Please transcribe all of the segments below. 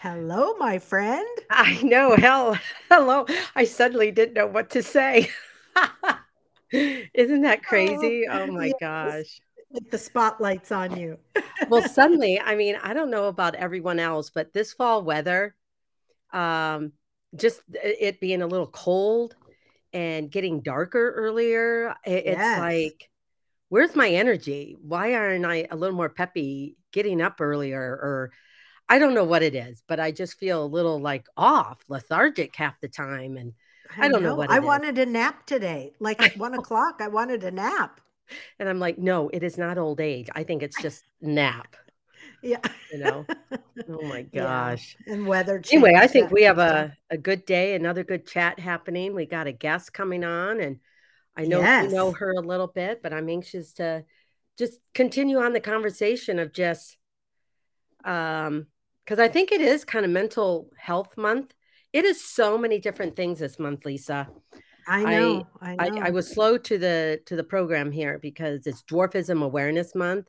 Hello, my friend. I know. Hell, hello. I suddenly didn't know what to say. Isn't that Oh, crazy? Oh my yes. gosh. Like the spotlight's on you. Well, suddenly, I mean, I don't know about everyone else, but this fall weather, um, just it being a little cold and getting darker earlier, i- it's Yes. like, where's my energy? Why aren't I a little more peppy getting up earlier? Or I don't know what it is, but I just feel a little like off, lethargic half the time. And I I don't know know. what I it is. wanted a nap today. Like at one o'clock, I wanted a nap. And I'm like, no, it is not old age. I think it's just nap, Yeah. you know? Oh my Yeah. gosh. And weather Anyway, I think we have a, a good day, another good chat happening. We got a guest coming on, and I know you know her a little bit, but I'm anxious to just continue on the conversation of just um because I think it is kind of mental health month. It is so many different things this month, Lisa. I I know. I I, I know. was slow to the to the program here because it's Dwarfism Awareness Month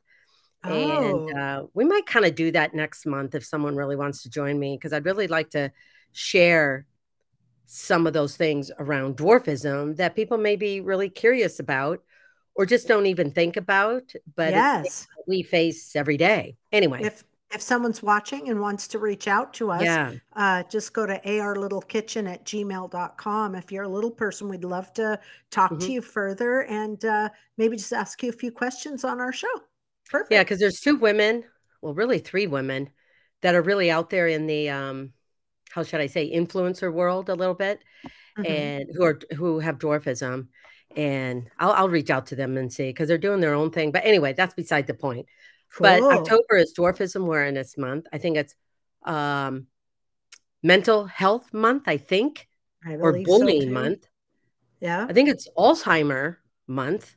and, Oh, uh, we might kinda do that next month if someone really wants to join me, because I'd really like to share some of those things around dwarfism that people may be really curious about or just don't even think about, but yes. we face every day. Anyway, If if someone's watching and wants to reach out to us, yeah. uh, just go to arlittlekitchen at gmail.com. If you're a little person, we'd love to talk to Mhm. you further and uh, maybe just ask you a few questions on our show. Perfect. Yeah, because there's 2 women, well, really 3 women that are really out there in the, um, how should I say, influencer world a little bit. hmm and who are who have dwarfism, and I'll I'll reach out to them and see because they're doing their own thing, but anyway, that's beside the point. But October is Dwarfism Awareness Month. I think it's, um, Mental Health Month, I think, I or believe so Bullying. Month. Yeah, I think it's Alzheimer Month,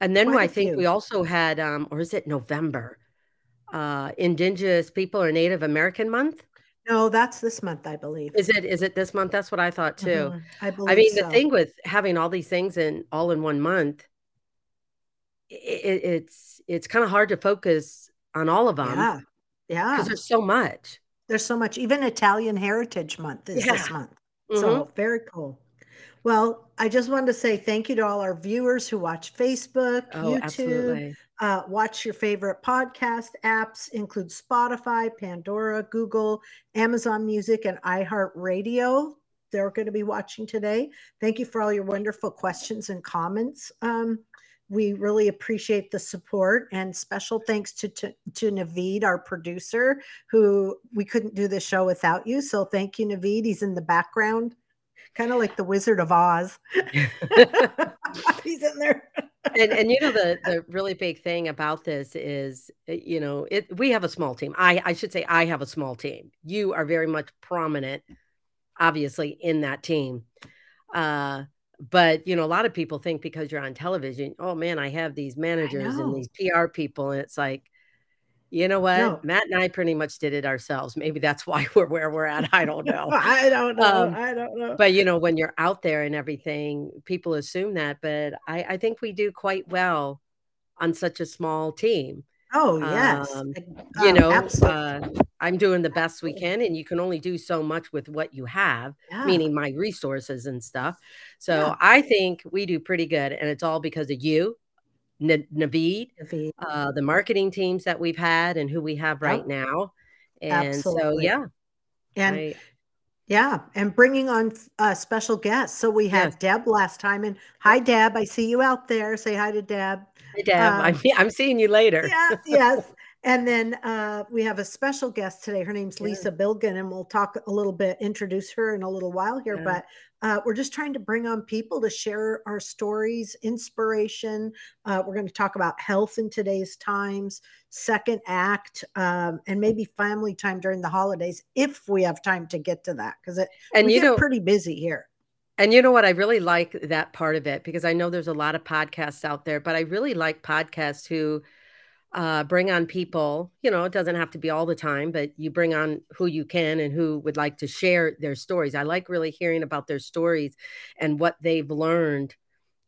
and then quite I a think we also had, um or is it November? Uh, Indigenous People or Native American Month? No, that's this month, I believe. Is it is it this month? That's what I thought too. hmm I I believe mean, the thing with having all these things in all in 1 month I it it's it's kinda hard to focus on all of them Yeah. yeah. because there's so much. There's so much. Even Italian Heritage Month is this Yeah. month. Mhm. So very cool. Well, I just wanted to say thank you to all our viewers who watch Facebook, Oh, YouTube, absolutely. uh, watch your favorite podcast apps, include Spotify, Pandora, Google, Amazon Music, and iHeartRadio. They're going to be watching today. Thank you for all your wonderful questions and comments. Um, we really appreciate the support and special thanks to, to, to Naveed, our producer, who we couldn't do the show without you. So thank you, Naveed. He's in the background Kinda like the Wizard of Oz. He's in there. And and, you know, the the really big thing about this is, eh, you know, it we have a small team. I I should say I have a small team. You are very much prominent, obviously, in that team. Uh, but, you know, a lot of people think because you're on television, "Oh, man, I have these managers and these PR people," and it's like You know what? No. Matt and I pretty much did it ourselves. Maybe that's why we're where we're at, I don't know. I don't know, Um, I don't know. but, you know, when you're out there and everything, people assume that, but I I think we do quite well on such a small team. Oh, yes. Um, you um, know, uh. I'm doing the best we can, and you can only do so much with what you have, Yeah, meaning my resources and stuff. yeah. So, I think we do pretty good, and it's all because of you N Naveed, Naveed. uh, the marketing teams that we've had and who we have right Yep, now, and so, yeah, And I yeah, and bringing on f uh, special guests. So we yes. had Deb last time, and hi, Deb, I see you out there. Say hi to Deb. Hi, Deb. I'm Um I'm seeing you later. yes, yes. And then, uh, we have a special guest today. Her name's Lisa Bilgen, and we'll talk a little bit introduce her in a little while here, yeah. but, uh, we're just trying to bring on people to share our stories, inspiration. Uh, we're gonna talk about health in today's times, second act, um, and maybe family time during the holidays if we have time to get to that because it And, we you get know pretty busy here. and you know what? I really like that part of it because I know there's a lot of podcasts out there, but I really like podcasts who uh, bring on people. You know, it doesn't have to be all the time, but you bring on who you can and who would like to share their stories. I like really hearing about their stories and what they've learned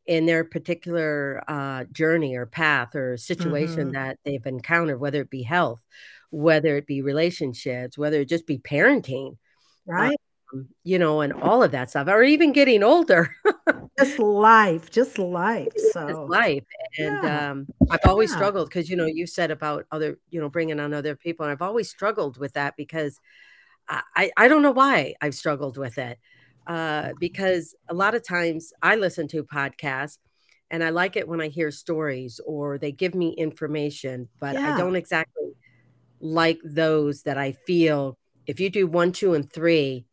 in their particular uh, journey or path or situation Mhm. that they've encountered, whether it be health whether it be relationships, whether it just be parenting, right? Um, you know, and all of that stuff, or even getting older. just life, just life. So just life, and yeah. um, I've always Yeah. struggled because you know you said about other, you know, bringing on other people, and I've always struggled with that because I I, don't know why I've struggled with it. Uh, because a lot of times I listen to podcasts and I like it when I hear stories or they give me information, but I don't exactly like those that I feel if you do one, two, and three,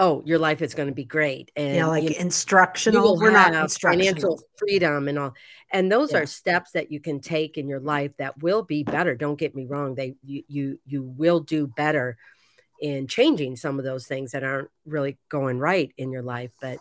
oh, your life is going to be great. And Yeah, you like know, instructional. We're not instructional. financial freedom and all. And those Yeah. are steps that you can take in your life that will be better. Don't get me wrong. They you you you will do better in changing some of those things that aren't really going right in your life. But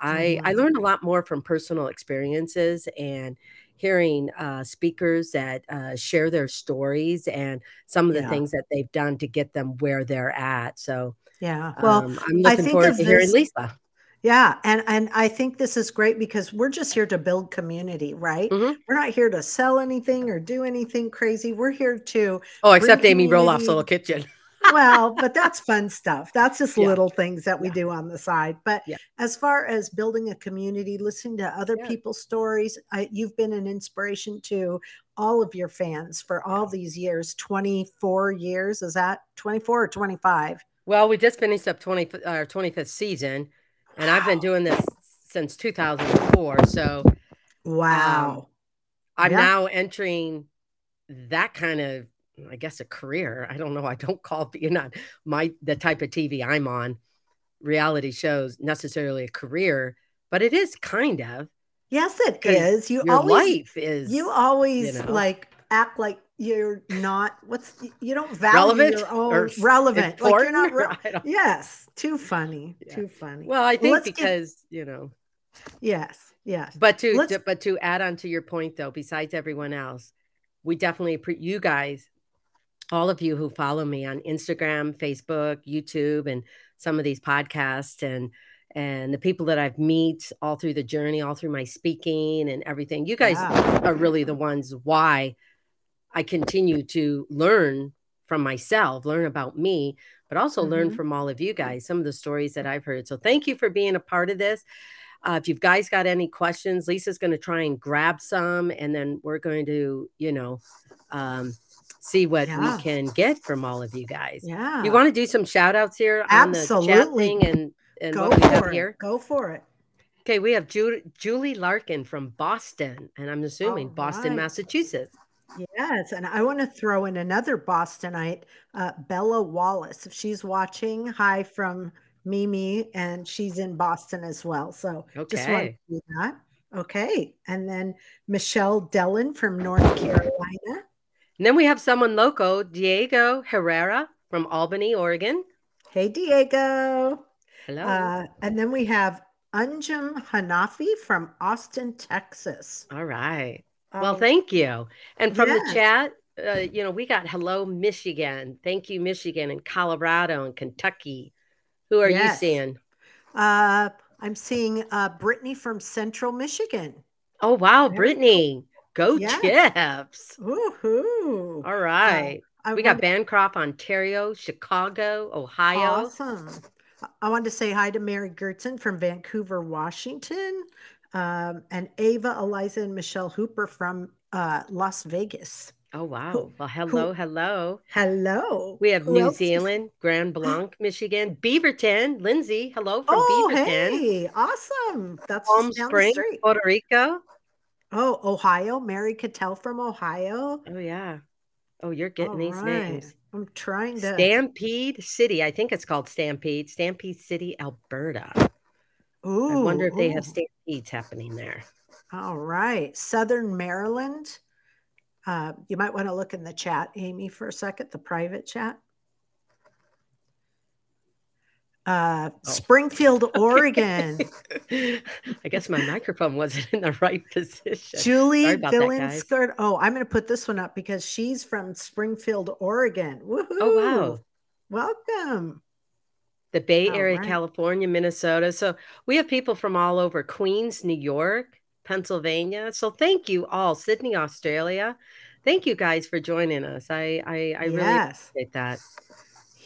I I Mhm. learned a lot more from personal experiences and hearing uh, speakers that uh, share their stories and some of the Yeah. things that they've done to get them where they're at. So Yeah. Well, um, I'm I looking think forward of to hearing Lisa. Yeah, and and I think this is great because we're just here to build community, right? Mhm. We're not here to sell anything or do anything crazy. We're here to Oh, except Amy Roloff's little kitchen. Well, but that's fun stuff. That's just Yeah. little things that we Yeah. do on the side. But Yeah. as far as building a community, listening to other people's stories, I, you've been an inspiration to all of your fans for all these years 24 years. Is that 24 or 25? Well, we just finished up 20, our 25th season, and I've been doing this since 2004. So um, Wow. I'm Yeah. now entering that kind of, I guess, a career. I don't know. I don't call being on my the type of TV I'm on, reality shows necessarily a career, but it is kind of Yes, it is. You your always life is you always know. like act like you're not what's you don't value relevant your own s- relevant. Like you're not re- yes, too funny. Yeah. Too funny. well, I think let's get- because you know, yes, yes. But to, to- but to add on to your point though, besides everyone else, we definitely appre- you guys, all of you who follow me on Instagram, Facebook, YouTube, and some of these podcasts, and and the people that I've meet all through the journey, all through my speaking and everything. You guys Yeah. are really the ones why I continue to learn from myself, learn about me, but also learn Mhm. from all of you guys, some of the stories that I've heard. So thank you for being a part of this. Uh, if you guys got any questions, Lisa's going to try and grab some, and then we're going to, you know, um, see what Yeah. we can get from all of you guys. Yeah. You want to do some shout outs here on the chat Absolutely. thing and, and go what we have for here? it. Go for it. Okay, we have Ju- Julie Larkin from Boston, and I'm assuming All Boston, right. Massachusetts. Yes, and I want to throw in another Bostonite, uh, Bella Wallace. If she's watching, hi from Mimi, and she's in Boston as well. So just want Okay. to do that. Okay, and then Michelle Dellen from North Carolina. And then we have someone local, Diego Herrera from Albany, Oregon. Hey, Diego. Hello. Uh, and then we have Anjum Hanafi from Austin, Texas. All right. Well, Oh, thank you. And from Yes. the chat, uh, you know, we got hello, Michigan. Thank you, Michigan, and Colorado and Kentucky. Who are you seeing? uh, I'm seeing uh, Brittany from Central Michigan. Oh, wow, Very Brittany. Go Yes. Chips. Woohoo! All right. I we got Bancroft, Ontario, Chicago, Ohio. Awesome. I- I wanted to say hi to Mary Gertzen from Vancouver, Washington, um, and Ava, Eliza, and Michelle Hooper from uh, Las Vegas. Oh, wow. Well, hello, hello. Hello. We have Who New is- Zealand, Grand Blanc, Michigan, Beaverton, Lindsay. Hello from Oh, Beaverton. hey, awesome. That's Palm Springs. Puerto Rico. Oh, Ohio. Mary Cattell from Ohio. Oh, yeah. Oh, you're getting All these right. names. I'm trying to. Stampede City. I think it's called Stampede. Stampede City, Alberta. Ooh, I wonder if they have ooh. stampedes happening there. All right. Southern Maryland. Uh, you might want to look in the chat, Amy, for a second, the private chat. Uh, Oh. Springfield, Oregon. I guess my microphone wasn't in the right position. Julie Sorry about that, guys. Billinskirt. Oh, I'm going to put this one up because she's from Springfield, Oregon. Woohoo! Oh, wow. Welcome. The Bay All Area, right. California, Minnesota. So we have people from all over Queens, New York, Pennsylvania. So thank you all. Sydney, Australia. thank you guys for joining us. I I, I really appreciate that.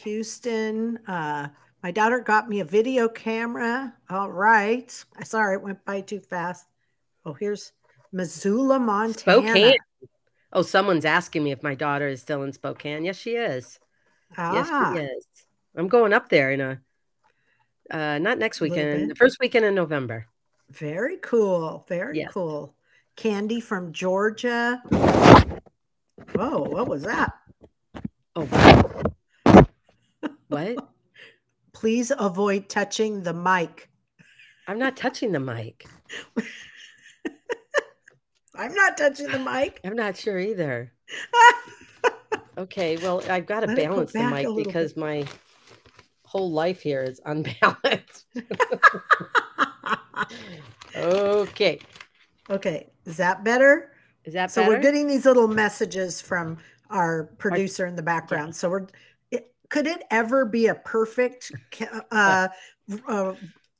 Houston. Uh, my daughter got me a video camera. All right. I Sorry, it went by too fast. Oh, here's Missoula, Montana. Spokane. Oh, someone's asking me if my daughter is still in Spokane. Yes, she is. Yes, Ah, she is. I'm going up there in a uh not next weekend, the first weekend in November. very cool. Very Yes. cool. Candy from Georgia. Whoa, what was that? Oh, wow. what? Please avoid touching the mic. I'm not touching the mic. I'm not touching the mic. I'm not sure either. Okay, well, I've got to Let balance the mic because my whole life here is unbalanced. okay. okay, is that better? Is that so better? we're getting these little messages from our producer in the background. So we're it, could it ever be a perfect uh, uh,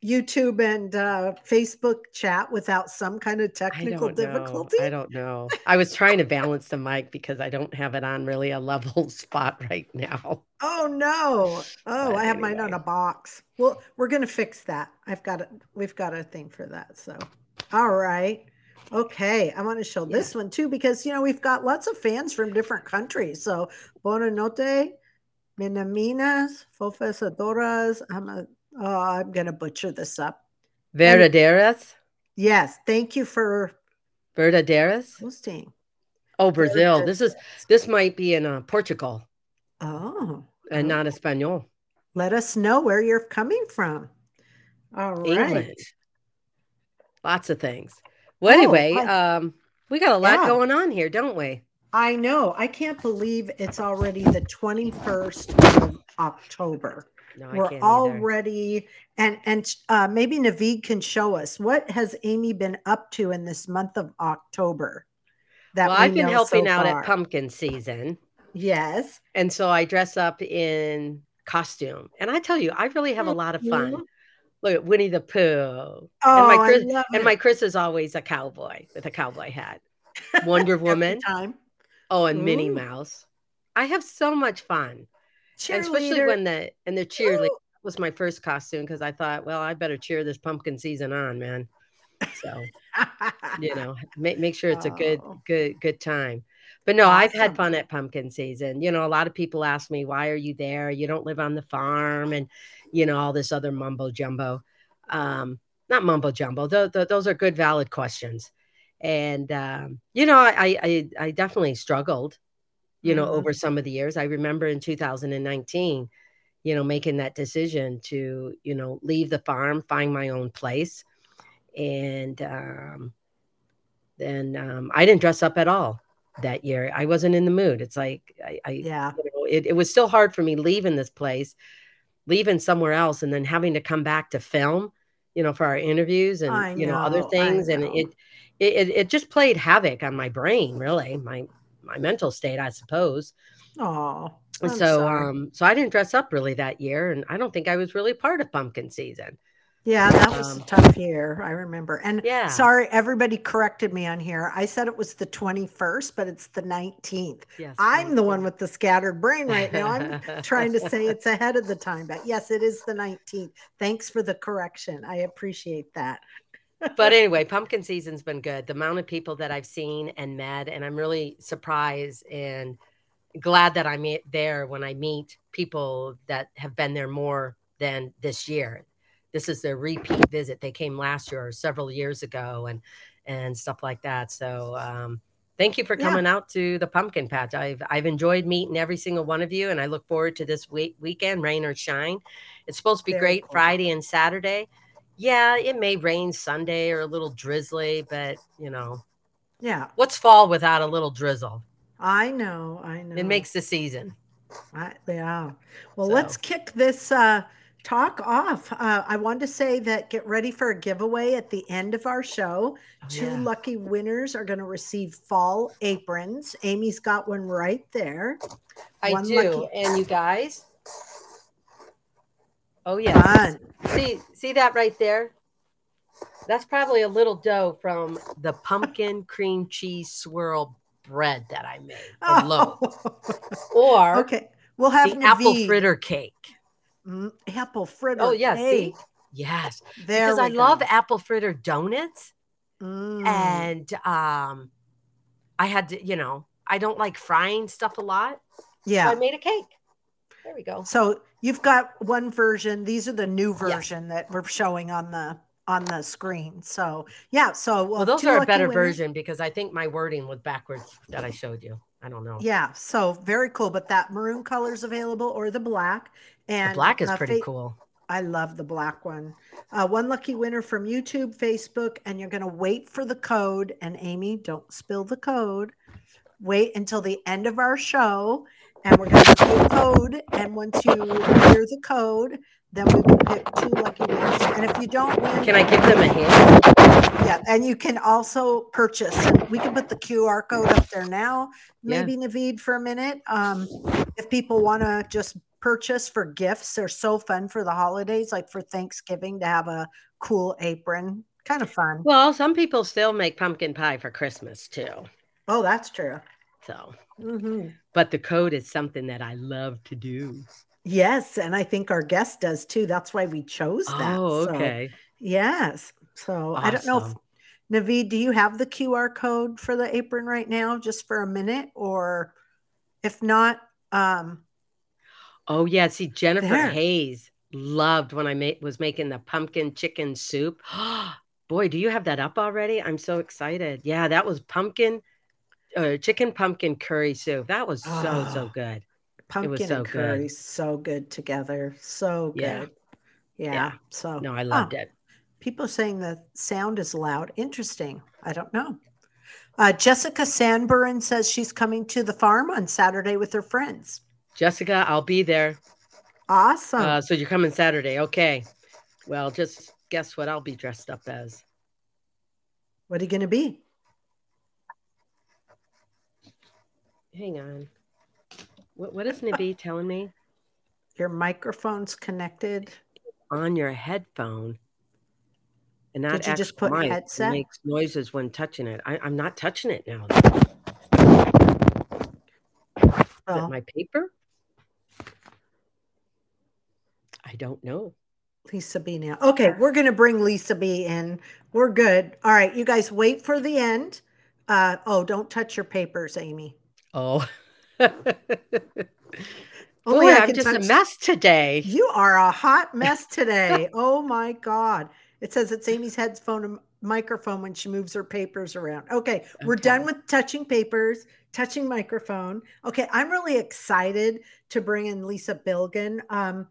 YouTube and uh, Facebook chat without some kind of I technical know. difficulty? I don't know. I was trying to balance the mic because I don't have it on really a level spot right now. Oh no! Oh, But I have mine on a box. Well, we're gonna fix that. I've got it. We've got a thing for that. So, all right. Okay, I want to show Yeah. this one too because you know we've got lots of fans from different countries. So, buona notte, minaminas, fofesadoras. I'm a. Oh, I'm gonna butcher this up. Verdaderas? Yes, thank you for Verdaderas? hosting. Oh, Brazil. This is this might be in uh, Portugal Oh, and Oh. not Espanol. let us know where you're coming from. All right. England. Lots of things. Well, Oh, anyway, I- um, we got a lot Yeah. going on here, don't we? I know. I can't believe it's already the 21st of October. No, We're either. already and and uh, maybe Naveed can show us what has Amy been up to in this month of October. That Well, we I've been helping so out far. at pumpkin season, Yes. and so I dress up in costume. And I tell you, I really have a lot of fun. Look at Winnie the Pooh, Oh, and my I Chris, love and it. my Chris is always a cowboy with a cowboy hat. Wonder Woman, time. oh, and Minnie Mouse. I have so much fun, and especially when the and the cheerleader Ooh. was my first costume because I thought, well, I better cheer this pumpkin season on, man. So you know, make make sure it's a good Oh. good good time. But no, I've had fun at pumpkin season. You know, a lot of people ask me, why are you there? You don't live on the farm and you know, all this other mumbo jumbo. Um, not mumbo jumbo. Th- th- those are good valid questions. And um, you know, I, I I definitely struggled, you know, Mhm. over some of the years. I remember in 2019, you know, making that decision to, you know, leave the farm, find my own place. And um then um, I didn't dress up at all that year. I wasn't in the mood. It's like I, I Yeah. you know, it, it was still hard for me leaving this place, leaving somewhere else, and then having to come back to film, you know, for our interviews and I you know other things, and know. it, it it it just played havoc on my brain, really, my my mental state, I suppose. Oh. And so sorry. um so I didn't dress up really that year, and I don't think I was really part of pumpkin season. Yeah, that was a Um, tough year. I remember. And Yeah. sorry, everybody corrected me on here. I said it was the 21st, but it's the 19th. Yes, I'm the one with the scattered brain right now. I'm trying to say it's ahead of the time, but yes, it is the 19th. Thanks for the correction. I appreciate that. But anyway, pumpkin season's been good. The amount of people that I've seen and met, and I'm really surprised and glad that I'm there when I meet people that have been there more than this year. This is their repeat visit. They came last year or several years ago, and and stuff like that. So um, thank you for Yeah. coming out to the pumpkin patch. I've I've enjoyed meeting every single one of you, and I look forward to this week weekend, rain or shine. It's supposed to be Very great cool. Friday and Saturday. Yeah, it may rain Sunday or a little drizzly, but you know, Yeah, what's fall without a little drizzle? I know. I know. It makes the season. I, yeah. Well, So- let's kick this uh, talk off. Uh, I want to say that get ready for a giveaway at the end of our show. Oh, Two yeah. lucky winners are going to receive fall aprons. Amy's got one right there. I one do. lucky- And you guys. Oh yes. Fun. See see that right there? That's probably a little dough from the pumpkin cream cheese swirl bread that I made. The. Oh. Or okay, we'll have the apple fritter cake. Mm, apple fritter. Oh, yeah, see? Yes. There because I we love apple fritter donuts. Mm. And um I had to, you know, I don't like frying stuff a lot. So yeah. I made a cake. There we go. So you've got one version. These are the new Yes. version that we're showing on the on the screen. So yeah. So Well, well, those are a better winners. version because I think my wording was backwards that I showed you. I don't know. Yeah. So very cool. But that maroon color is available or the black. And the black is uh, pretty fa- cool. I love the black one. Uh, one lucky winner from YouTube, Facebook, and you're going to wait for the code. And Amy, don't spill the code. Wait until the end of our show, and we're going to you a code. And once you hear the code, then we will pick two lucky winners. And if you don't win, Can I give them a hand? yeah, and you can also purchase. We can put the QR code up there now. Yeah. Maybe Naveed for a minute. Um, if people want to just purchase for gifts, they're so fun for the holidays, like for Thanksgiving to have a cool apron. Kind of fun. Well, some people still make pumpkin pie for Christmas too. Oh, that's true. So, hmm but the code is something that I love to do. Yes, and I think our guest does too. That's why we chose that. Oh, So, okay. yes. So I don't know if Naveed, do you have the QR code for the apron right now, just for a minute, or if not, um, Oh yeah, see Jennifer There. Hayes loved when I made was making the pumpkin chicken soup. Boy, do you have that up already? I'm so excited. Yeah, that was pumpkin uh, chicken pumpkin curry soup. That was so so Oh. good. pumpkin so and good. curry so good together so good Yeah. yeah, Yeah. so No, I loved it. people saying the sound is loud interesting i don't know uh, jessica sanburin says she's coming to the farm on saturday with her friends Jessica, I'll be there. awesome Uh, so you're coming Saturday. Okay. Well, just guess what I'll be dressed up as. what are you going to be Hang on. What, what is Nabi telling me? your microphone's connected On your headphone. And not Did you just put. It headset? makes noises when touching it. I, I'm not touching it now. Is oh it my paper? I don't know. lisa b now okay we're going to bring lisa b in we're good all right you guys wait for the end uh, oh don't touch your papers amy Oh. Boy, I'm just a mess today. You are a hot mess today. oh my God. It says it's Amy's headphone and microphone when she moves her papers around. Okay, we're done with touching papers, touching microphone. Okay, I'm really excited to bring in Lisa Bilgen. Um,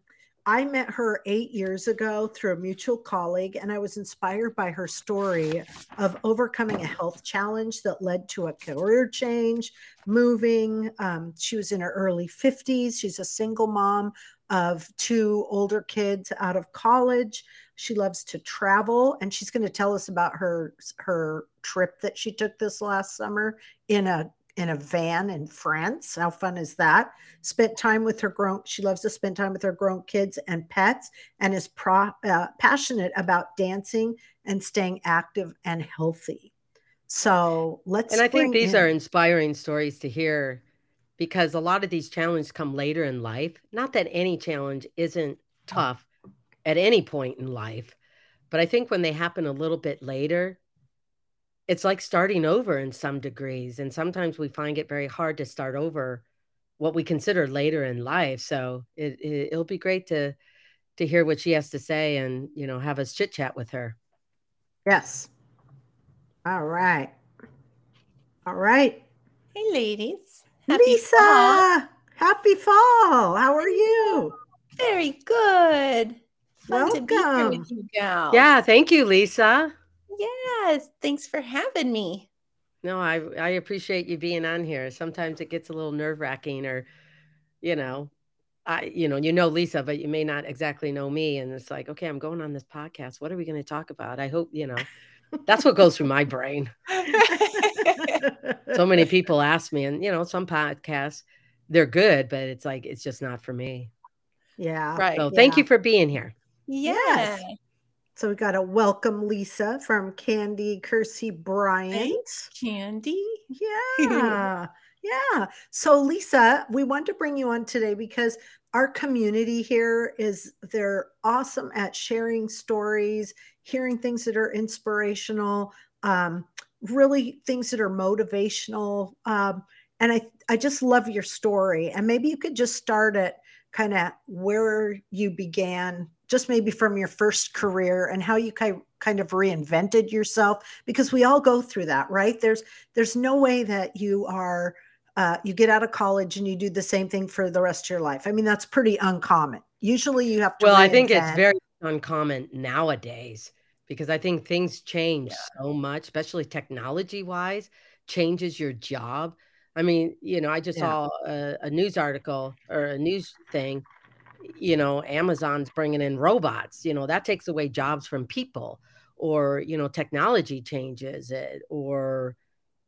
I met her eight years ago through a mutual colleague, and I was inspired by her story of overcoming a health challenge that led to a career change, moving. Um, she was in her early 50s. She's a single mom of two older kids out of college. She loves to travel, and she's going to tell us about her her trip that she took this last summer in a in a van in France. How fun is that? Spent time with her grown. She loves to spend time with her grown kids and pets, and is pro, uh, passionate about dancing and staying active and healthy. So let's. And I think these in- are inspiring stories to hear because a lot of these challenges come later in life. Not that any challenge isn't tough at any point in life, but I think when they happen a little bit later, it's like starting over in some degrees. And sometimes we find it very hard to start over what we consider later in life. So it, it, it'll be great to to hear what she has to say and you know have us chit chat with her. Yes. All right. All right. Hey, ladies. Happy Lisa, fall. happy fall. How are you? Very good. Fun to be here Welcome. with you gals. Yeah, thank you, Lisa. Yes. Thanks for having me. No, I I appreciate you being on here. Sometimes it gets a little nerve wracking, or you know, I you know you know Lisa, but you may not exactly know me, and it's like, okay, I'm going on this podcast. What are we going to talk about? I hope you know. That's what goes through my brain. So many people ask me, and you know, some podcasts they're good, but it's like it's just not for me. yeah. right. So thank you for being here. Yeah. Yes. So we got to welcome Lisa from Candy Kersey Bryant. Thanks, Candy. Yeah. yeah. So Lisa, we want to bring you on today because our community here is they're awesome at sharing stories, hearing things that are inspirational, um, really things that are motivational. Um, and I I just love your story. And maybe you could just start at kind of where you began just maybe from your first career and how you kind of reinvented yourself because we all go through that right there's there's no way that you are uh, you get out of college and you do the same thing for the rest of your life i mean that's pretty uncommon usually you have to well reinvent. i think it's very uncommon nowadays because i think things change yeah. so much especially technology wise changes your job i mean you know i just yeah. saw a, a news article or a news thing you know, Amazon's bringing in robots, you know, that takes away jobs from people or, you know, technology changes it or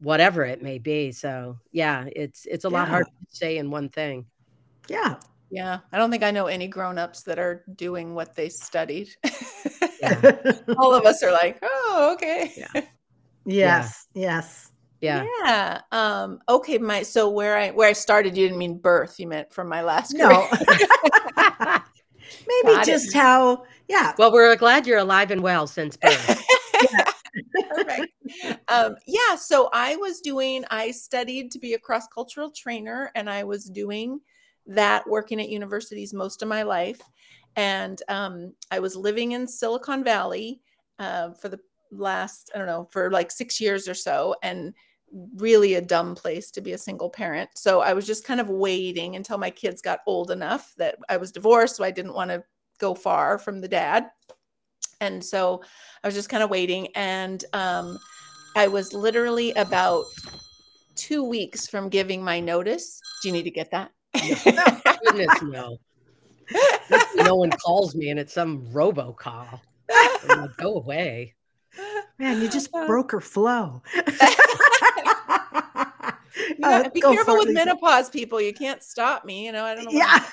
whatever it may be. So, yeah, it's it's a yeah. lot hard to say in one thing. Yeah. Yeah, I don't think I know any grown-ups that are doing what they studied. Yeah. All of us are like, "Oh, okay." Yeah. Yes, yeah. yes. Yeah. Yeah. Um, okay, my so where I where I started, you didn't mean birth, you meant from my last No. Maybe Got just it. how, yeah. Well, we're glad you're alive and well since birth. Perfect. Um, yeah, so I was doing, I studied to be a cross cultural trainer, and I was doing that working at universities most of my life. And um, I was living in Silicon Valley uh, for the last, I don't know, for like six years or so. And really a dumb place to be a single parent. So I was just kind of waiting until my kids got old enough that I was divorced. So I didn't want to go far from the dad. And so I was just kind of waiting. And um, I was literally about two weeks from giving my notice. Do you need to get that? Goodness, no. no one calls me and it's some robocall. Like, go away. Man, you just broke her flow. uh, be careful with menopause, people. You can't stop me. You know, I don't know. Yeah.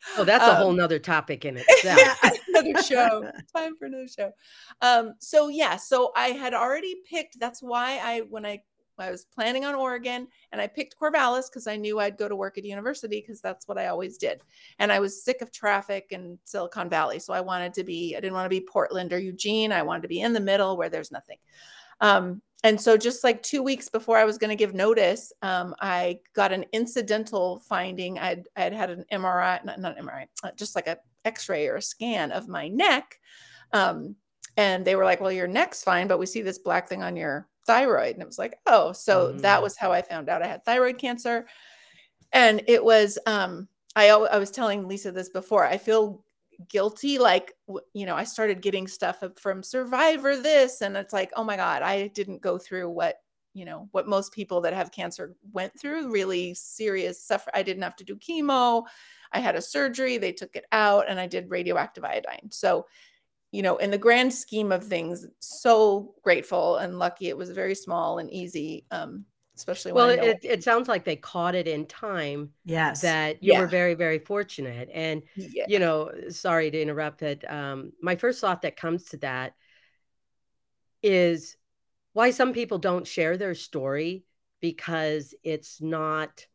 oh, that's a um, whole nother topic in itself. Yeah, another show. Time for another show. Um, so yeah, so I had already picked. That's why I when I I was planning on Oregon and I picked Corvallis because I knew I'd go to work at university because that's what I always did. And I was sick of traffic in Silicon Valley. So I wanted to be, I didn't want to be Portland or Eugene. I wanted to be in the middle where there's nothing. Um, and so just like two weeks before I was going to give notice, um, I got an incidental finding. I'd, I'd had an MRI, not, not MRI, uh, just like a x-ray or a scan of my neck. Um, and they were like, well, your neck's fine, but we see this black thing on your thyroid. And it was like, oh, so mm-hmm. that mm. was how I found out I had thyroid cancer. And it was, um, I, I was telling Lisa this before. I feel guilty like you know i started getting stuff from survivor this and it's like oh my god i didn't go through what you know what most people that have cancer went through really serious suffer i didn't have to do chemo. I had a surgery they took it out and i did radioactive iodine. So you know in the grand scheme of things so grateful and lucky it was very small and easy um, especially well it, it sounds like they caught it in time yes that you yeah. were very very fortunate and yeah. you know sorry to interrupt that um, my first thought that comes to that is why some people don't share their story because it's not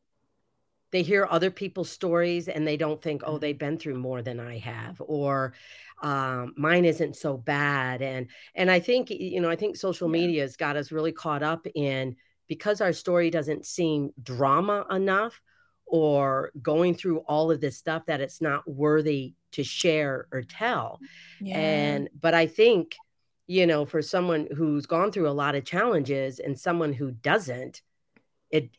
they hear other people's stories and they don't think oh mm-hmm. they've been through more than i have or um, mine isn't so bad and and i think you know i think social yeah. media has got us really caught up in because our story doesn't seem drama enough or going through all of this stuff that it's not worthy to share or tell. Yeah. And but I think you know for someone who's gone through a lot of challenges and someone who doesn't it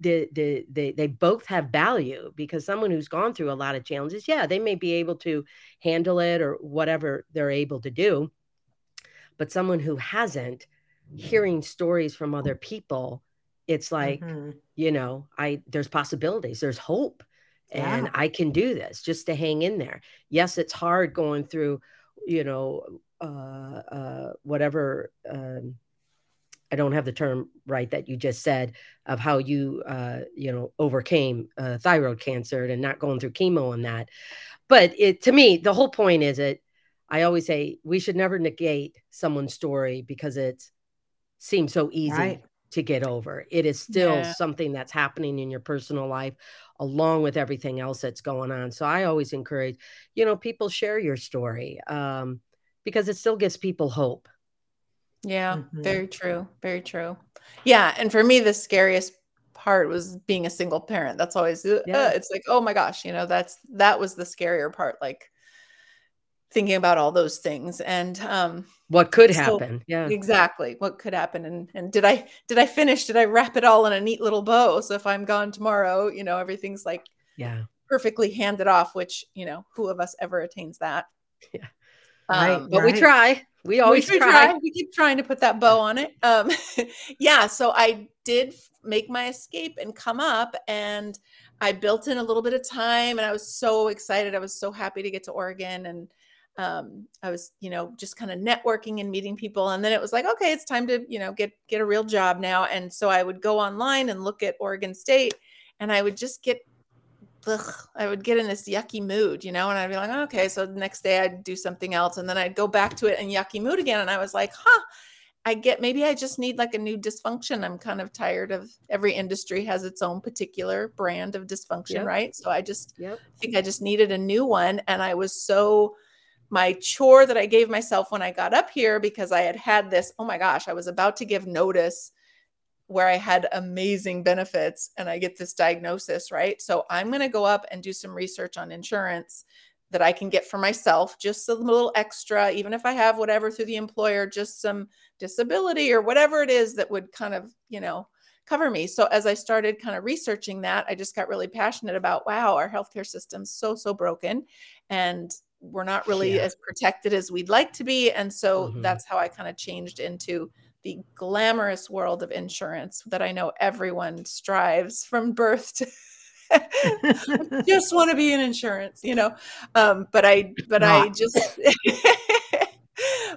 the, the, the, they both have value because someone who's gone through a lot of challenges, yeah, they may be able to handle it or whatever they're able to do. But someone who hasn't, hearing stories from other people, it's like, mm-hmm. you know, I there's possibilities, there's hope. Yeah. And I can do this just to hang in there. Yes, it's hard going through, you know, uh, uh, whatever. Um, I don't have the term right that you just said of how you, uh, you know, overcame uh, thyroid cancer and not going through chemo and that. But it to me, the whole point is it I always say we should never negate someone's story because it seems so easy right. to get over. It is still yeah. something that's happening in your personal life along with everything else that's going on. So I always encourage, you know, people share your story um, because it still gives people hope. Yeah, mm-hmm. very true. Very true. Yeah. And for me, the scariest part was being a single parent. That's always, uh, yeah. it's like, oh my gosh, you know, that's, that was the scarier part. Like, thinking about all those things and um what could so, happen yeah. exactly what could happen and and did i did i finish did i wrap it all in a neat little bow? So if i'm gone tomorrow you know everything's like yeah. perfectly handed off which you know who of us ever attains that? Yeah. Um, right, but right. we try. We always we try. try. we keep trying to put that bow on it. Um yeah so i did make my escape and come up and i built in a little bit of time and i was so excited. I was so happy to get to oregon and um, I was, you know, just kind of networking and meeting people. And then it was like, okay, it's time to, you know, get get a real job now. And so I would go online and look at Oregon State, and I would just get, ugh, I would get in this yucky mood, you know, and I'd be like, okay, so the next day I'd do something else, and then I'd go back to it in yucky mood again, and I was like, huh. I get maybe I just need like a new dysfunction. I'm kind of tired of every industry has its own particular brand of dysfunction, yep. right? So I just yep. think I just needed a new one. And I was so my chore that I gave myself when I got up here because I had had this, oh my gosh, I was about to give notice where I had amazing benefits and I get this diagnosis, right? So I'm going to go up and do some research on insurance that I can get for myself, just a little extra, even if I have whatever through the employer, just some disability or whatever it is that would kind of, you know, cover me. So as I started kind of researching that, I just got really passionate about wow, our healthcare system's so so broken and we're not really yeah. as protected as we'd like to be. And so mm-hmm. that's how I kind of changed into the glamorous world of insurance that I know everyone strives from birth to just want to be in insurance, you know. Um, but I but not. I just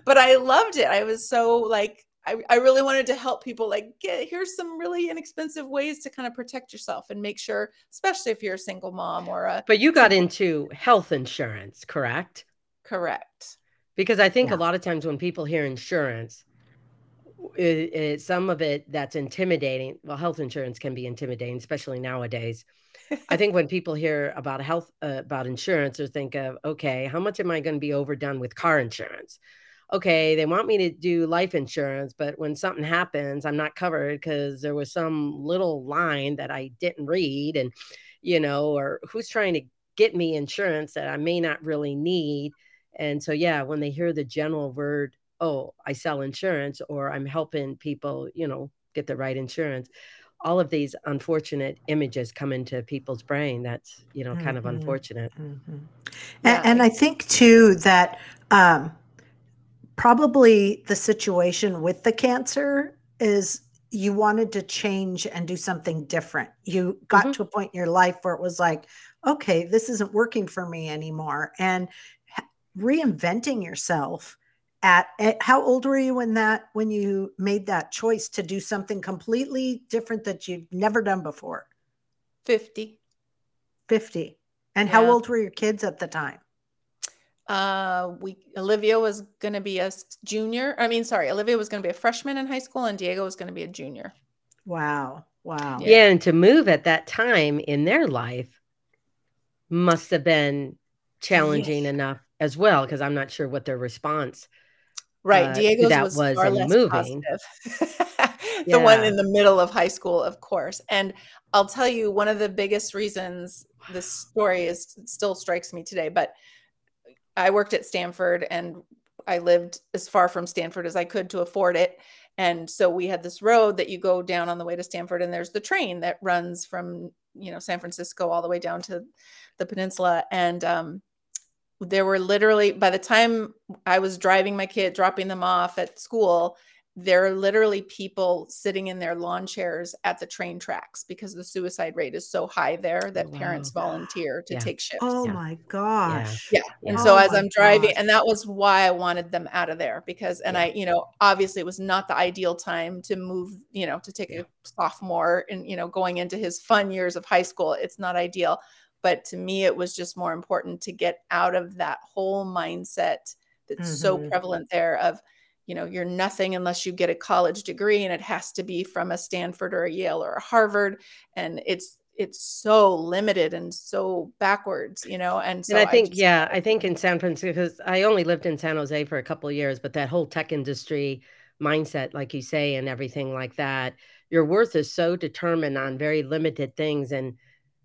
but I loved it. I was so like I, I really wanted to help people like get here's some really inexpensive ways to kind of protect yourself and make sure especially if you're a single mom or a but you got into health insurance correct? Correct. Because i think yeah. a lot of times when people hear insurance it, it, some of it that's intimidating well health insurance can be intimidating especially nowadays. I think when people hear about health uh, about insurance or think of okay how much am i going to be overdone with car insurance okay, they want me to do life insurance, but when something happens, I'm not covered because there was some little line that I didn't read, and you know, or who's trying to get me insurance that I may not really need. And so, yeah, when they hear the general word, oh, I sell insurance or I'm helping people, you know, get the right insurance, all of these unfortunate images come into people's brain. That's, you know, kind mm-hmm. of unfortunate. Mm-hmm. Yeah. And, and, I think too that um, probably the situation with the cancer is you wanted to change and do something different. You got mm-hmm. to a point in your life where it was like, okay, this isn't working for me anymore. And reinventing yourself at, at, how old were you when that when you made that choice to do something completely different that you've never done before 50 50 and yeah. how old were your kids at the time uh, we Olivia was going to be a junior. I mean, sorry, Olivia was going to be a freshman in high school, and Diego was going to be a junior. Wow! Wow! Yeah. yeah, and to move at that time in their life must have been challenging yes. enough as well, because I'm not sure what their response. Right, uh, Diego's that was, was in moving. the yeah. one in the middle of high school, of course. And I'll tell you, one of the biggest reasons this story is still strikes me today, but I worked at Stanford and I lived as far from Stanford as I could to afford it. And so we had this road that you go down on the way to Stanford, and there's the train that runs from you know San Francisco all the way down to the peninsula. And um, there were literally by the time I was driving my kid, dropping them off at school, there are literally people sitting in their lawn chairs at the train tracks because the suicide rate is so high there that wow. parents volunteer to yeah. take shifts. Oh yeah. my gosh. Yeah. yeah. And oh so as I'm driving, gosh. and that was why I wanted them out of there because, and I, you know, obviously it was not the ideal time to move, you know, to take a sophomore and, you know, going into his fun years of high school. It's not ideal. But to me, it was just more important to get out of that whole mindset that's mm-hmm. so prevalent there of you know you're nothing unless you get a college degree and it has to be from a stanford or a yale or a harvard and it's it's so limited and so backwards you know and so and i think I just, yeah i think in san francisco because i only lived in san jose for a couple of years but that whole tech industry mindset like you say and everything like that your worth is so determined on very limited things and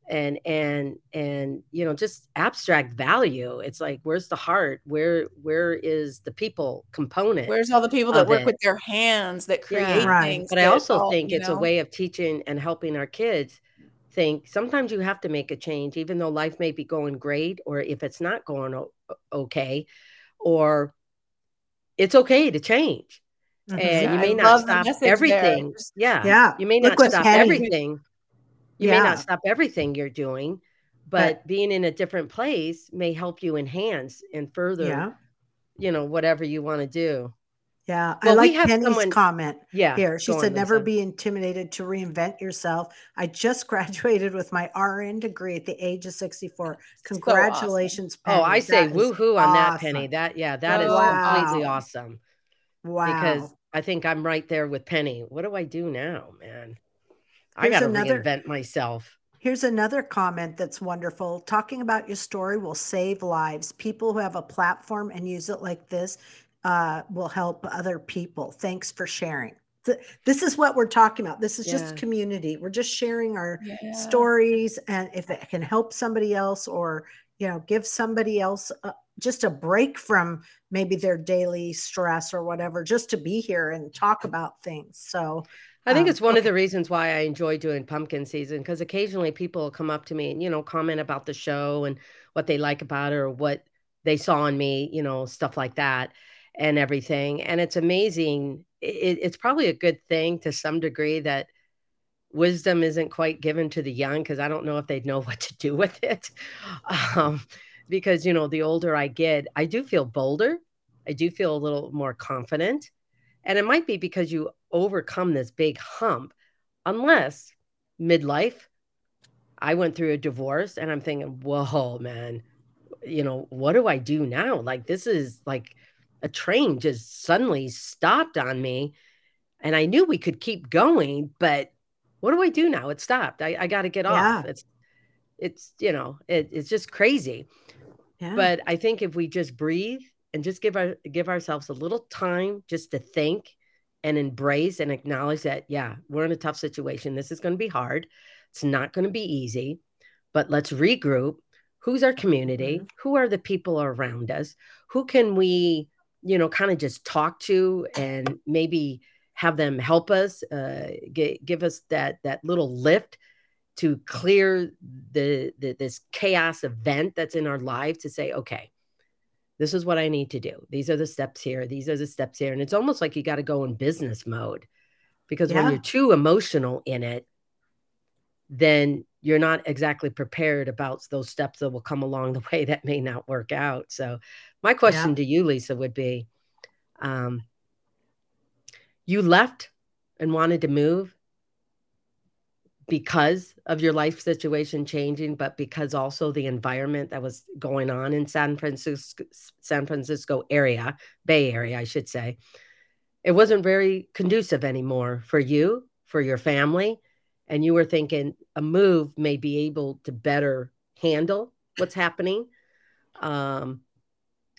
and and and you know just abstract value it's like where's the heart where where is the people component where's all the people that work it? with their hands that create yeah. right. things but i also all, think it's know? a way of teaching and helping our kids think sometimes you have to make a change even though life may be going great or if it's not going o- okay or it's okay to change mm-hmm. and you may I not stop everything yeah yeah you may not stop everything you yeah. may not stop everything you're doing, but, but, being in a different place may help you enhance and further, yeah. you know, whatever you want to do. Yeah, well, I like Penny's someone, comment. Yeah, here she said, "Never be intimidated to reinvent yourself." I just graduated with my RN degree at the age of sixty-four. Congratulations, so awesome. Oh, I say woohoo on that, Penny. That yeah, that is wow. completely awesome. Wow, because I think I'm right there with Penny. What do I do now, man? I got to reinvent myself. Here's another comment that's wonderful. Talking about your story will save lives. People who have a platform and use it like this uh, will help other people. Thanks for sharing. This is what we're talking about. This is yeah. just community. We're just sharing our yeah. stories, and if it can help somebody else, or you know, give somebody else uh, just a break from maybe their daily stress or whatever, just to be here and talk about things. So I think um, it's one okay. of the reasons why I enjoy doing pumpkin season because occasionally people come up to me and, you know, comment about the show and what they like about it or what they saw in me, you know, stuff like that and everything. And it's amazing. It, it's probably a good thing to some degree that wisdom isn't quite given to the young because I don't know if they'd know what to do with it. Um, because, you know, the older I get, I do feel bolder. I do feel a little more confident. And it might be because you overcome this big hump, unless midlife, I went through a divorce and I'm thinking, whoa, man, you know, what do I do now? Like, this is like a train just suddenly stopped on me. And I knew we could keep going, but what do I do now? It stopped. I, I got to get yeah. off. It's, it's, you know, it, it's just crazy. Yeah. But I think if we just breathe and just give our give ourselves a little time just to think and embrace and acknowledge that yeah we're in a tough situation. This is going to be hard. It's not going to be easy but let's regroup. Who's our community? Mm-hmm. who are the people around us? Who can we you know kind of just talk to and maybe have them help us uh, g- give us that that little lift to clear the, the this chaos event that's in our life to say okay this is what I need to do. These are the steps here. These are the steps here. And it's almost like you got to go in business mode because yeah. when you're too emotional in it, then you're not exactly prepared about those steps that will come along the way that may not work out. So, my question yeah. to you, Lisa, would be um, you left and wanted to move because of your life situation changing, but because also the environment that was going on in San Francisco, San Francisco area, Bay Area, I should say, it wasn't very conducive anymore for you, for your family. And you were thinking a move may be able to better handle what's happening. Um,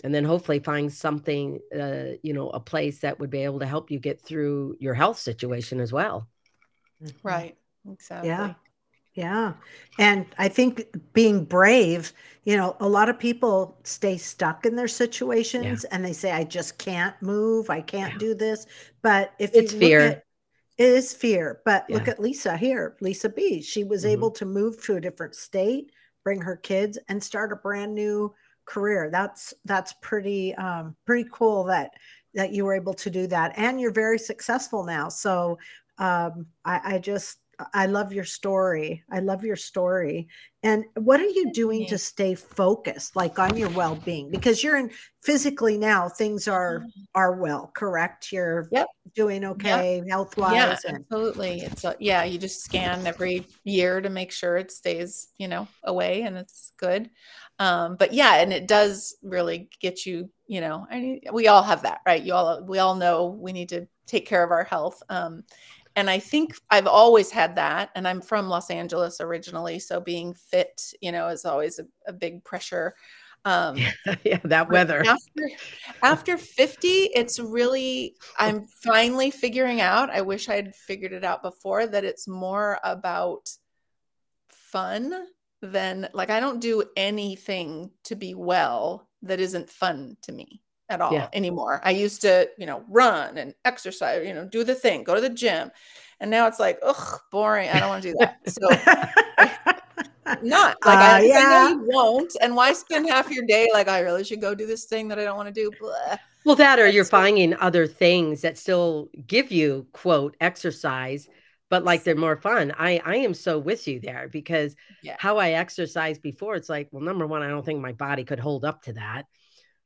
and then hopefully find something, uh, you know, a place that would be able to help you get through your health situation as well. Right. Exactly. Yeah. Yeah. And I think being brave, you know, a lot of people stay stuck in their situations yeah. and they say, I just can't move. I can't yeah. do this. But if it's fear, at, it is fear. But yeah. look at Lisa here, Lisa B. She was mm-hmm. able to move to a different state, bring her kids, and start a brand new career. That's that's pretty um, pretty cool that that you were able to do that, and you're very successful now. So um, I, I just I love your story. I love your story. And what are you doing to stay focused, like on your well-being? Because you're in physically now, things are mm-hmm. are well, correct? You're yep. doing okay yep. health-wise. Yeah, and- absolutely. It's a, yeah, you just scan every year to make sure it stays, you know, away and it's good. Um, but yeah, and it does really get you you know, I need, we all have that, right? You all, we all know we need to take care of our health. Um, and I think I've always had that. And I'm from Los Angeles originally. So being fit, you know, is always a, a big pressure. Um, yeah, that weather. After, after 50, it's really, I'm finally figuring out, I wish I'd figured it out before, that it's more about fun than like, I don't do anything to be well that isn't fun to me at all yeah. anymore. I used to, you know, run and exercise, you know, do the thing, go to the gym. And now it's like, ugh, boring. I don't want to do that. So not like uh, I, yeah. I, know you won't. And why spend half your day like I really should go do this thing that I don't want to do? Blah. Well, that or you're finding other things that still give you quote exercise, but like they're more fun. I I am so with you there because yeah. how I exercised before, it's like, well, number one, I don't think my body could hold up to that.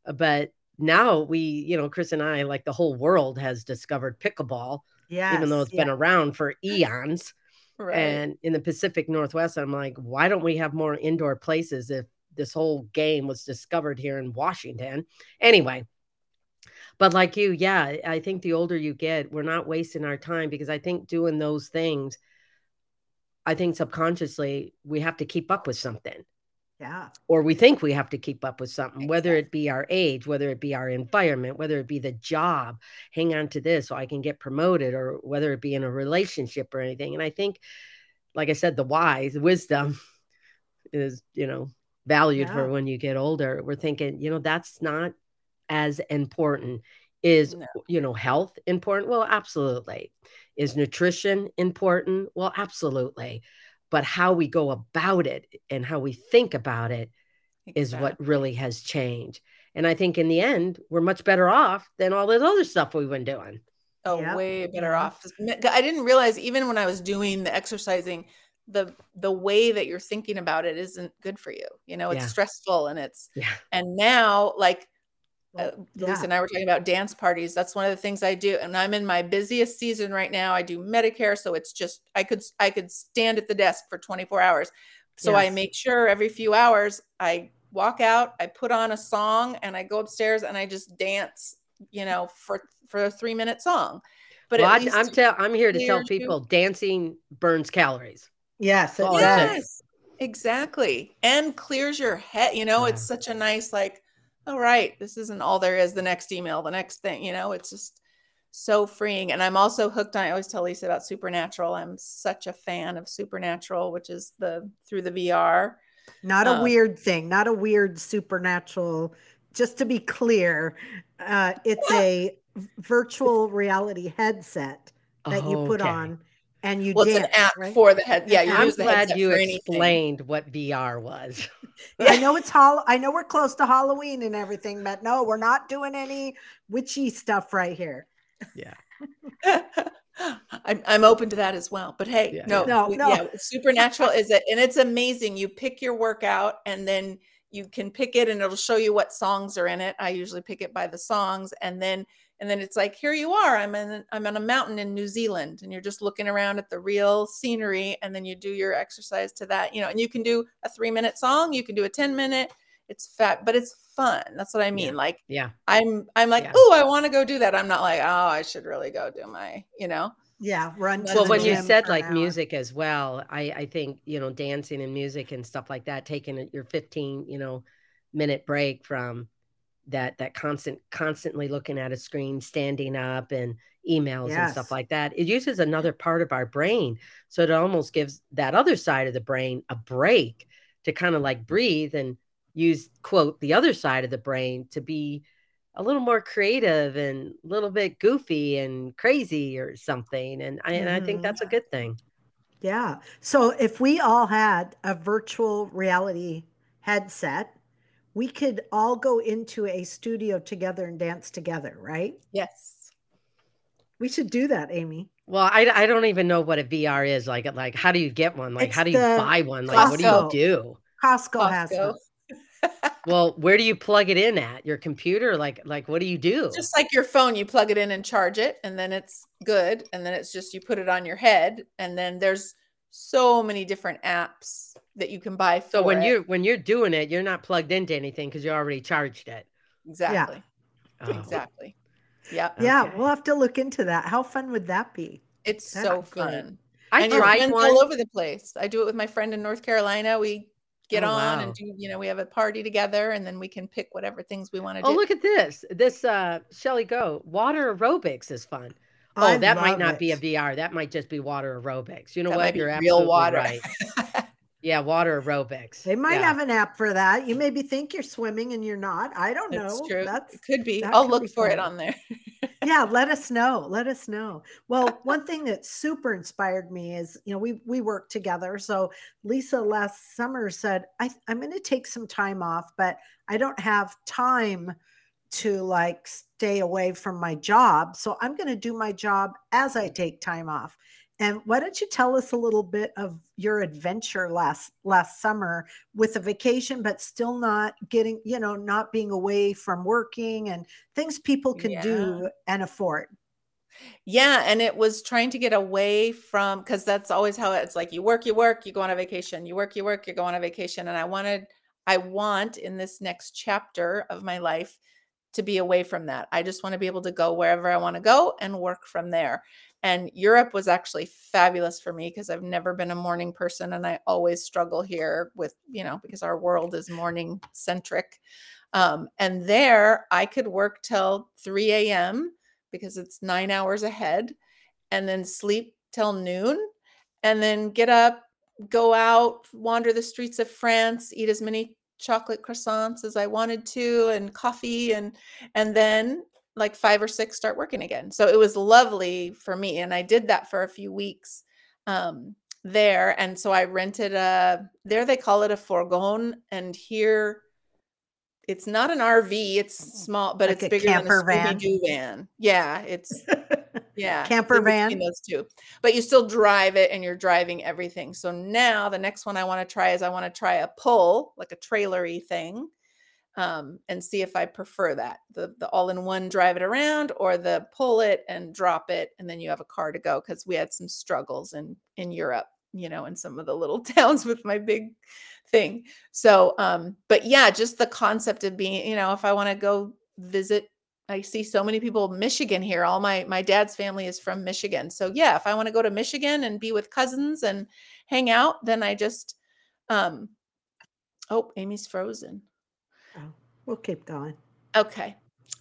But now we, you know, Chris and I, like the whole world has discovered pickleball. Yeah. Even though it's yeah. been around for eons. Right. And in the Pacific Northwest, I'm like, why don't we have more indoor places if this whole game was discovered here in Washington? Anyway, but like you, yeah, I think the older you get, we're not wasting our time because I think doing those things, I think subconsciously we have to keep up with something. Yeah. Or we think we have to keep up with something, whether it be our age, whether it be our environment, whether it be the job, hang on to this so I can get promoted, or whether it be in a relationship or anything. And I think, like I said, the wise wisdom is, you know, valued yeah. for when you get older. We're thinking, you know, that's not as important. Is, no. you know, health important? Well, absolutely. Is nutrition important? Well, absolutely but how we go about it and how we think about it exactly. is what really has changed. And I think in the end, we're much better off than all this other stuff we've been doing. Oh, yep. way better mm-hmm. off. I didn't realize even when I was doing the exercising, the the way that you're thinking about it isn't good for you. You know, it's yeah. stressful and it's yeah. and now like uh, yeah. Lisa and I were talking about dance parties. That's one of the things I do, and I'm in my busiest season right now. I do Medicare, so it's just I could I could stand at the desk for 24 hours. So yes. I make sure every few hours I walk out, I put on a song, and I go upstairs and I just dance. You know, for for a three minute song. But well, I, am tell I'm here to tell people you. dancing burns calories. Yes, it yes, exactly, and clears your head. You know, yeah. it's such a nice like all right, this isn't all there is. The next email, the next thing, you know, it's just so freeing. And I'm also hooked on, I always tell Lisa about Supernatural. I'm such a fan of Supernatural, which is the through the VR. Not a um, weird thing, not a weird supernatural. Just to be clear, uh, it's a virtual reality headset that you put okay. on and you well, dance, it's an app right? for the head. Yeah, you I'm use the glad you explained what VR was. I know it's hol- I know we're close to Halloween and everything, but no, we're not doing any witchy stuff right here. Yeah. I'm, I'm open to that as well. But hey, yeah. no, no, no. Yeah, supernatural is it, and it's amazing. You pick your workout, and then you can pick it, and it'll show you what songs are in it. I usually pick it by the songs, and then and then it's like here you are i'm in i'm on a mountain in new zealand and you're just looking around at the real scenery and then you do your exercise to that you know and you can do a three minute song you can do a 10 minute it's fat but it's fun that's what i mean yeah. like yeah i'm i'm like yeah. oh i want to go do that i'm not like oh i should really go do my you know yeah run well when you said like music as well i i think you know dancing and music and stuff like that taking your 15 you know minute break from that that constant constantly looking at a screen standing up and emails yes. and stuff like that it uses another part of our brain so it almost gives that other side of the brain a break to kind of like breathe and use quote the other side of the brain to be a little more creative and a little bit goofy and crazy or something and I, and I think that's a mm-hmm. good thing yeah so if we all had a virtual reality headset we could all go into a studio together and dance together, right? Yes. We should do that, Amy. Well, I, I don't even know what a VR is like. Like, how do you get one? Like, it's how do you buy one? Like, Costco. what do you do? Costco, Costco. has them. well, where do you plug it in at? Your computer? Like, like what do you do? Just like your phone, you plug it in and charge it, and then it's good. And then it's just you put it on your head, and then there's so many different apps that you can buy so when it. you're when you're doing it you're not plugged into anything because you already charged it exactly Oh. Exactly. Yeah. Yeah, okay. we'll have to look into that. How fun would that be? It's That's so fun. I and tried one all over the place. I do it with my friend in North Carolina. We get oh, on wow. and do, you know, we have a party together and then we can pick whatever things we want to oh, do. Oh, look at this. This uh Shelly Go. Water aerobics is fun. Oh, I that might not it. be a VR. That might just be water aerobics. You know that what? You're real water. right. yeah, water aerobics. They might yeah. have an app for that. You maybe think you're swimming and you're not. I don't know. That's true. That's, it could be. I'll look for fun. it on there. yeah, let us know. Let us know. Well, one thing that super inspired me is, you know, we we work together. So Lisa last summer said, I, I'm going to take some time off, but I don't have time to like stay away from my job. So I'm going to do my job as I take time off. And why don't you tell us a little bit of your adventure last last summer with a vacation, but still not getting, you know, not being away from working and things people can yeah. do and afford. Yeah, and it was trying to get away from because that's always how it's like you work, you work, you go on a vacation, you work, you work, you go on a vacation. And I wanted, I want in this next chapter of my life to be away from that. I just want to be able to go wherever I want to go and work from there. And Europe was actually fabulous for me because I've never been a morning person and I always struggle here with, you know, because our world is morning centric. Um, and there I could work till 3 a.m. because it's nine hours ahead and then sleep till noon and then get up, go out, wander the streets of France, eat as many chocolate croissants as I wanted to and coffee and and then like 5 or 6 start working again. So it was lovely for me and I did that for a few weeks um there and so I rented a there they call it a fourgon and here it's not an RV, it's small but like it's bigger than a van. van. Yeah, it's yeah camper van those two but you still drive it and you're driving everything so now the next one i want to try is i want to try a pull like a trailery thing um, and see if i prefer that the the all-in-one drive it around or the pull it and drop it and then you have a car to go because we had some struggles in in europe you know in some of the little towns with my big thing so um but yeah just the concept of being you know if i want to go visit I see so many people Michigan here. All my my dad's family is from Michigan. So yeah, if I want to go to Michigan and be with cousins and hang out, then I just um oh, Amy's frozen. We'll keep going. Okay.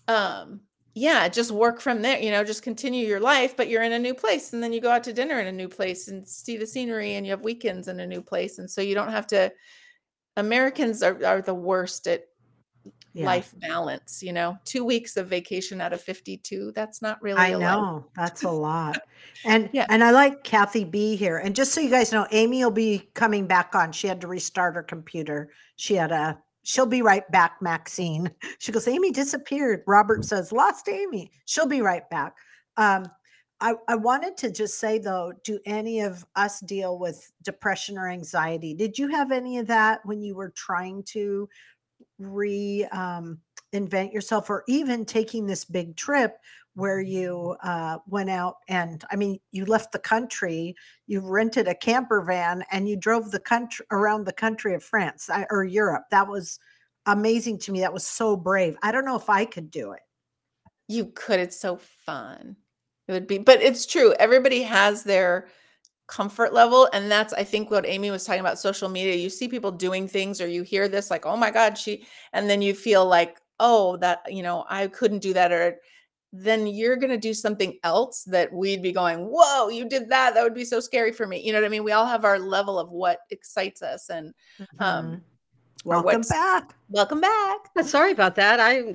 Um yeah, just work from there, you know, just continue your life, but you're in a new place and then you go out to dinner in a new place and see the scenery and you have weekends in a new place and so you don't have to Americans are, are the worst at yeah. life balance you know two weeks of vacation out of 52 that's not really i know that's a lot and yeah and i like kathy b here and just so you guys know amy will be coming back on she had to restart her computer she had a she'll be right back maxine. She goes amy disappeared. Robert says lost amy. She'll be right back. Um I, I wanted to just say though, do any of us deal with depression or anxiety? Did you have any of that when you were trying to re um, invent yourself or even taking this big trip where you uh, went out and i mean you left the country you rented a camper van and you drove the country around the country of france or europe. That was amazing to me. That was so brave. I don't know if i could do it. You could. It's so fun. It would be but it's true. Everybody has their comfort level and that's i think what amy was talking about social media. You see people doing things or you hear this like oh my god she and then you feel like oh that you know i couldn't do that or then you're going to do something else that we'd be going whoa you did that that would be so scary for me. You know what i mean? We all have our level of what excites us and um mm-hmm. welcome back. Welcome back. Sorry about that i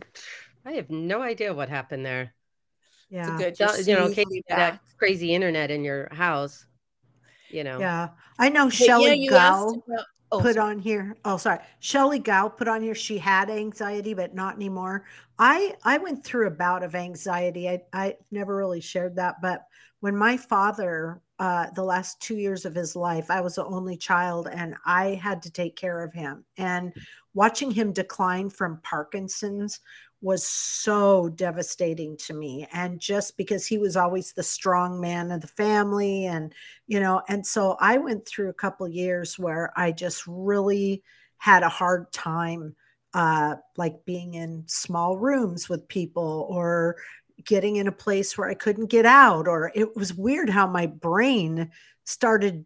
i have no idea what happened there. Yeah. good you know Katie, that crazy internet in your house you know. Yeah. I know Shelly yeah, Gow oh, put sorry. on here. Oh, sorry. Shelly Gow put on here she had anxiety, but not anymore. I I went through a bout of anxiety. I I never really shared that, but when my father uh, the last two years of his life, I was the only child and I had to take care of him. And watching him decline from Parkinson's was so devastating to me and just because he was always the strong man of the family and you know and so i went through a couple years where i just really had a hard time uh, like being in small rooms with people or getting in a place where I couldn't get out. Or it was weird how my brain started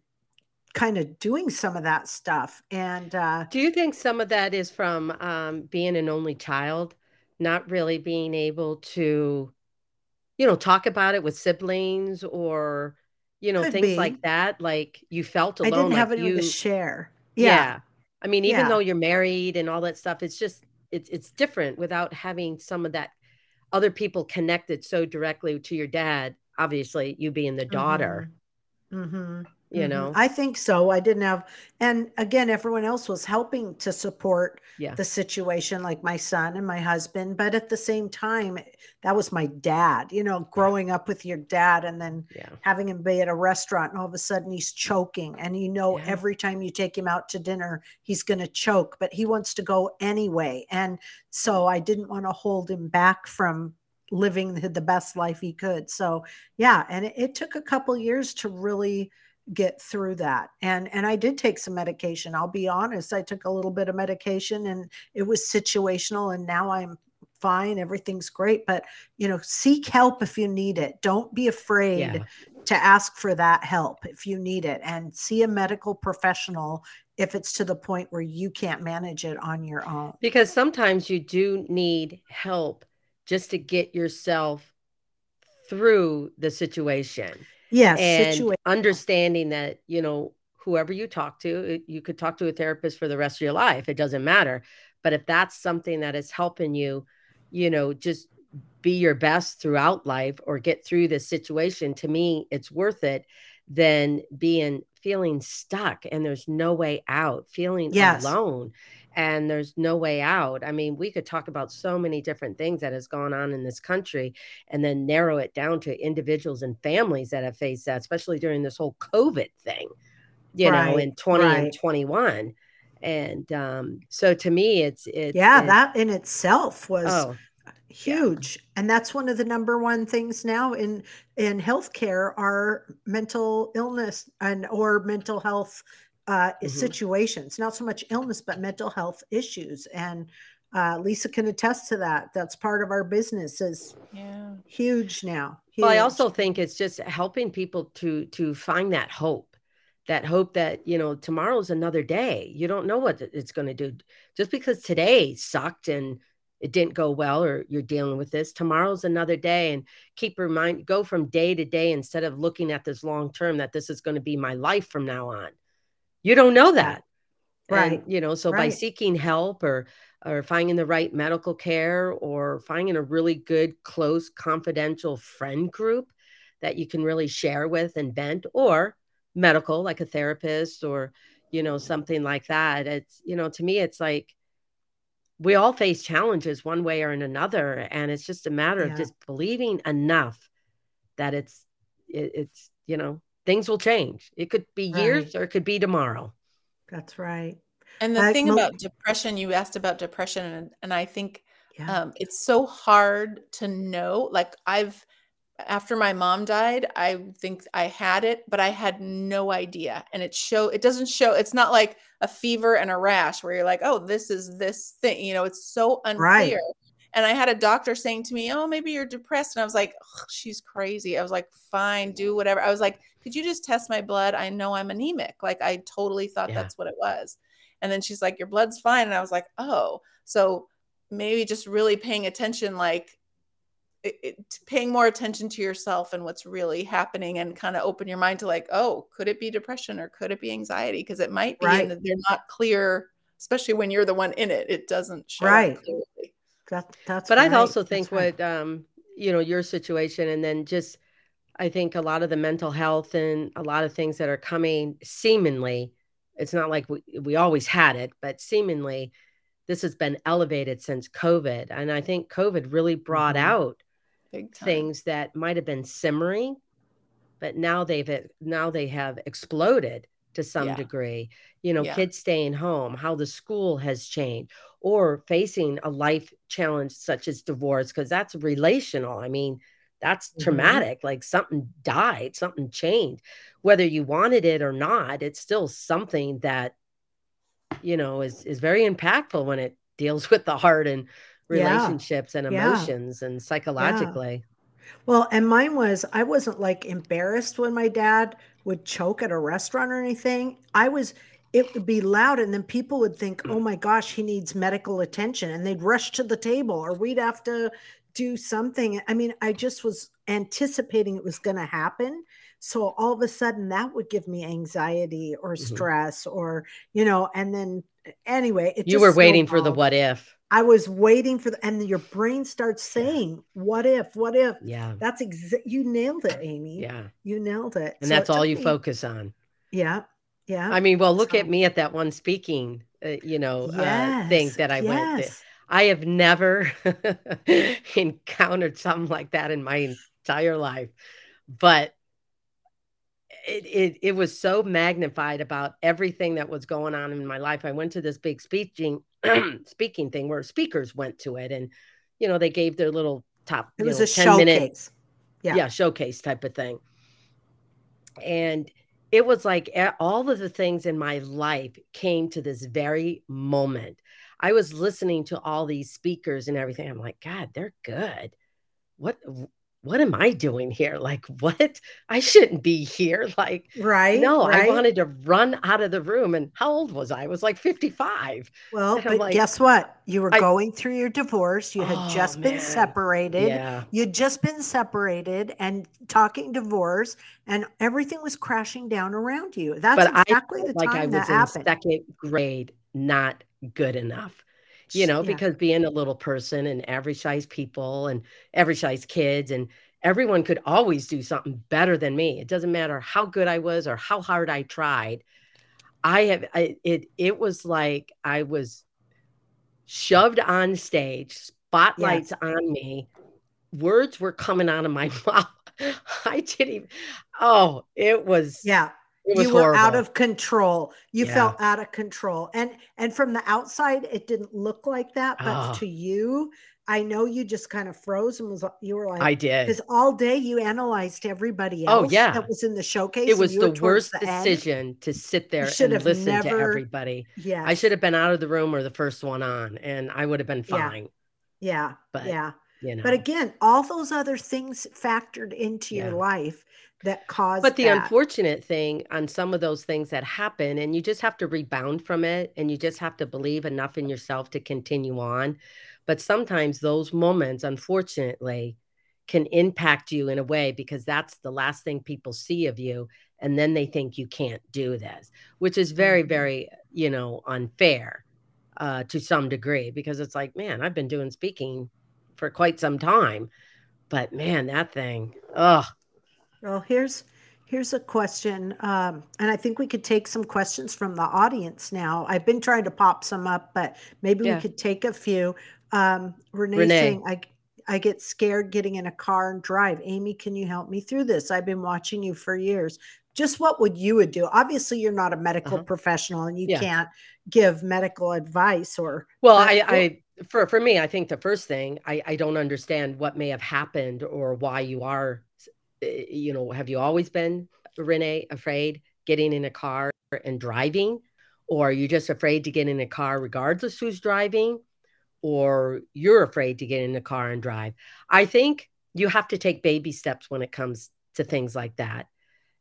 kind of doing some of that stuff. And uh, do you think some of that is from um, being an only child, not really being able to, you know, talk about it with siblings or, you know, things be. like that? Like you felt alone. I didn't have like anyone you, to share. Yeah. yeah. I mean, even yeah. though you're married and all that stuff, it's just it's it's different without having some of that other people connected so directly to your dad. Obviously, you being the daughter. Mm-hmm. Mm-hmm you mm-hmm. know i think so i didn't have and again everyone else was helping to support yeah. the situation like my son and my husband but at the same time that was my dad you know growing up with your dad and then yeah. having him be at a restaurant and all of a sudden he's choking and you know every time you take him out to dinner he's going to choke but he wants to go anyway and so i didn't want to hold him back from living the best life he could so yeah and it, it took a couple years to really get through that. And and i did take some medication. I'll be honest i took a little bit of medication and it was situational and now i'm fine everything's great. But you know seek help if you need it. Don't be afraid yeah. to ask for that help if you need it and see a medical professional if it's to the point where you can't manage it on your own. Because sometimes you do need help just to get yourself through the situation Yes, and situation. understanding that you know whoever you talk to you could talk to a therapist for the rest of your life it doesn't matter but if that's something that is helping you you know just be your best throughout life or get through this situation to me it's worth it than being feeling stuck and there's no way out feeling yes. alone and there's no way out. I mean, we could talk about so many different things that has gone on in this country and then narrow it down to individuals and families that have faced that, especially during this whole COVID thing, you right, know, in 20 right. and 21. And um, so to me, it's, it's yeah, that in itself was oh, huge yeah. and that's one of the number one things now in in healthcare are mental illness and or mental health uh, mm-hmm. situations, not so much illness, but mental health issues. And uh, Lisa can attest to that. That's part of our business is yeah. huge now. Huge. Well, I also think it's just helping people to to find that hope, that hope that you know tomorrow's another day. You don't know what it's going to do. Just because today sucked and it didn't go well or you're dealing with this tomorrow's another day and keep remind go from day to day instead of looking at this long term that this is going to be my life from now on you don't know that. Right. And, you know, so right. by seeking help or or finding the right medical care or finding a really good, close, confidential friend group that you can really share with and vent or medical like a therapist or you know something like that it's you know to me it's like we all face challenges one way or another and it's just a matter yeah. of just believing enough that it's it, it's you know things will change. It could be years or it could be tomorrow. That's right. And the thing about depression, you asked about depression, and, and I think yeah. um, it's so hard to know. Like, I've, after my mom died, I think I had it, but I had no idea. And it show it doesn't show, it's not like a fever and a rash where you're like, oh, this is this thing. You know, it's so unclear. Right. And I had a doctor saying to me, Oh, maybe you're depressed. And I was like, She's crazy. I was like, Fine, do whatever. I was like, Could you just test my blood? I know I'm anemic. Like, I totally thought yeah. that's what it was. And then she's like, Your blood's fine. And I was like, Oh, so maybe just really paying attention, like, it, it, paying more attention to yourself and what's really happening and kind of open your mind to like oh could it be depression or could it be anxiety because it might be right. and they're not clear especially when you're the one in it it doesn't show right clearly. That, that's but right. I also think right. what um you know your situation and then just I think a lot of the mental health and a lot of things that are coming seemingly it's not like we, we always had it but seemingly this has been elevated since COVID and I think COVID really brought mm-hmm. out things that might have been simmering but now they've now they have exploded to some yeah. degree you know yeah. kids staying home how the school has changed or facing a life challenge such as divorce because that's relational i mean that's mm-hmm. traumatic like something died something changed whether you wanted it or not it's still something that you know is is very impactful when it deals with the heart and relationships yeah. and emotions yeah. and psychologically. Yeah. Well, and mine was I wasn't like embarrassed when my dad would choke at a restaurant or anything. I was it would be loud and then people would think, "Oh my gosh, he needs medical attention." And they'd rush to the table or we'd have to do something. I mean, I just was anticipating it was going to happen. So all of a sudden that would give me anxiety or mm-hmm. stress mm-hmm. or, you know, and then anyway, it's you were waiting for the what if. I was waiting for the, and your brain starts saying. "What if? What if?" Yeah, that's exactly, you nailed it, Amy. Yeah, you nailed it, and so that's all you me, focus on. Yeah, yeah. I mean, well, look so, at me at that one speaking, uh, you know, yes, uh, thing that I yes. went. To. I have never encountered something like that in my entire life, but it, it, it was so magnified about everything that was going on in my life. I went to this big speaking speaking thing where speakers went to it, and you know they gave their little top. It was know, a showcase. Minute, yeah, yeah, showcase type of thing. And it was like eh, all of the things in my life came to this very moment. I was listening to all these speakers and everything. I'm like, God, they're good. What what am I doing here? Like, what? I shouldn't be here. Like, right? No, right. I wanted to run out of the room. And how old was I? I was like 55. Well, but like, guess what? You were I, going through your divorce. You had oh, just man. been separated. Yeah. You'd just been separated and talking divorce, and everything was crashing down around you. That's but exactly the like time I was that in happened. Second grade, not good enough you know, yeah. because being a little person and average size people and average size kids and everyone could always do something better than me. It doesn't matter how good I was or how hard I tried. I have I, it it was like I was shoved on stage, spotlights yes. on me. Words were coming out of my mouth. I didn't even oh, it was yeah you were horrible. out of control you yeah. felt out of control and and from the outside it didn't look like that but oh. to you i know you just kind of froze and was you were like i did because all day you analyzed everybody oh, else oh yeah that was in the showcase it was the worst the decision end. to sit there and listen never, to everybody yeah i should have been out of the room or the first one on and i would have been fine yeah, yeah. but yeah you know. but again all those other things factored into yeah. your life that caused but the that. unfortunate thing on some of those things that happen and you just have to rebound from it and you just have to believe enough in yourself to continue on but sometimes those moments unfortunately can impact you in a way because that's the last thing people see of you and then they think you can't do this which is very mm-hmm. very you know unfair uh, to some degree because it's like man i've been doing speaking for quite some time but man that thing oh well, here's here's a question, um, and I think we could take some questions from the audience now. I've been trying to pop some up, but maybe yeah. we could take a few. Um, Renee, Renee saying, "I I get scared getting in a car and drive." Amy, can you help me through this? I've been watching you for years. Just what would you would do? Obviously, you're not a medical uh-huh. professional, and you yeah. can't give medical advice or. Well, I, I for for me, I think the first thing I I don't understand what may have happened or why you are Eh, you know, have you always been, Renee, afraid getting in a car and driving? Or are you just afraid to get in a car regardless who's driving? Or you're afraid to get in a car and drive? I think you have to take baby steps when it comes to things like that.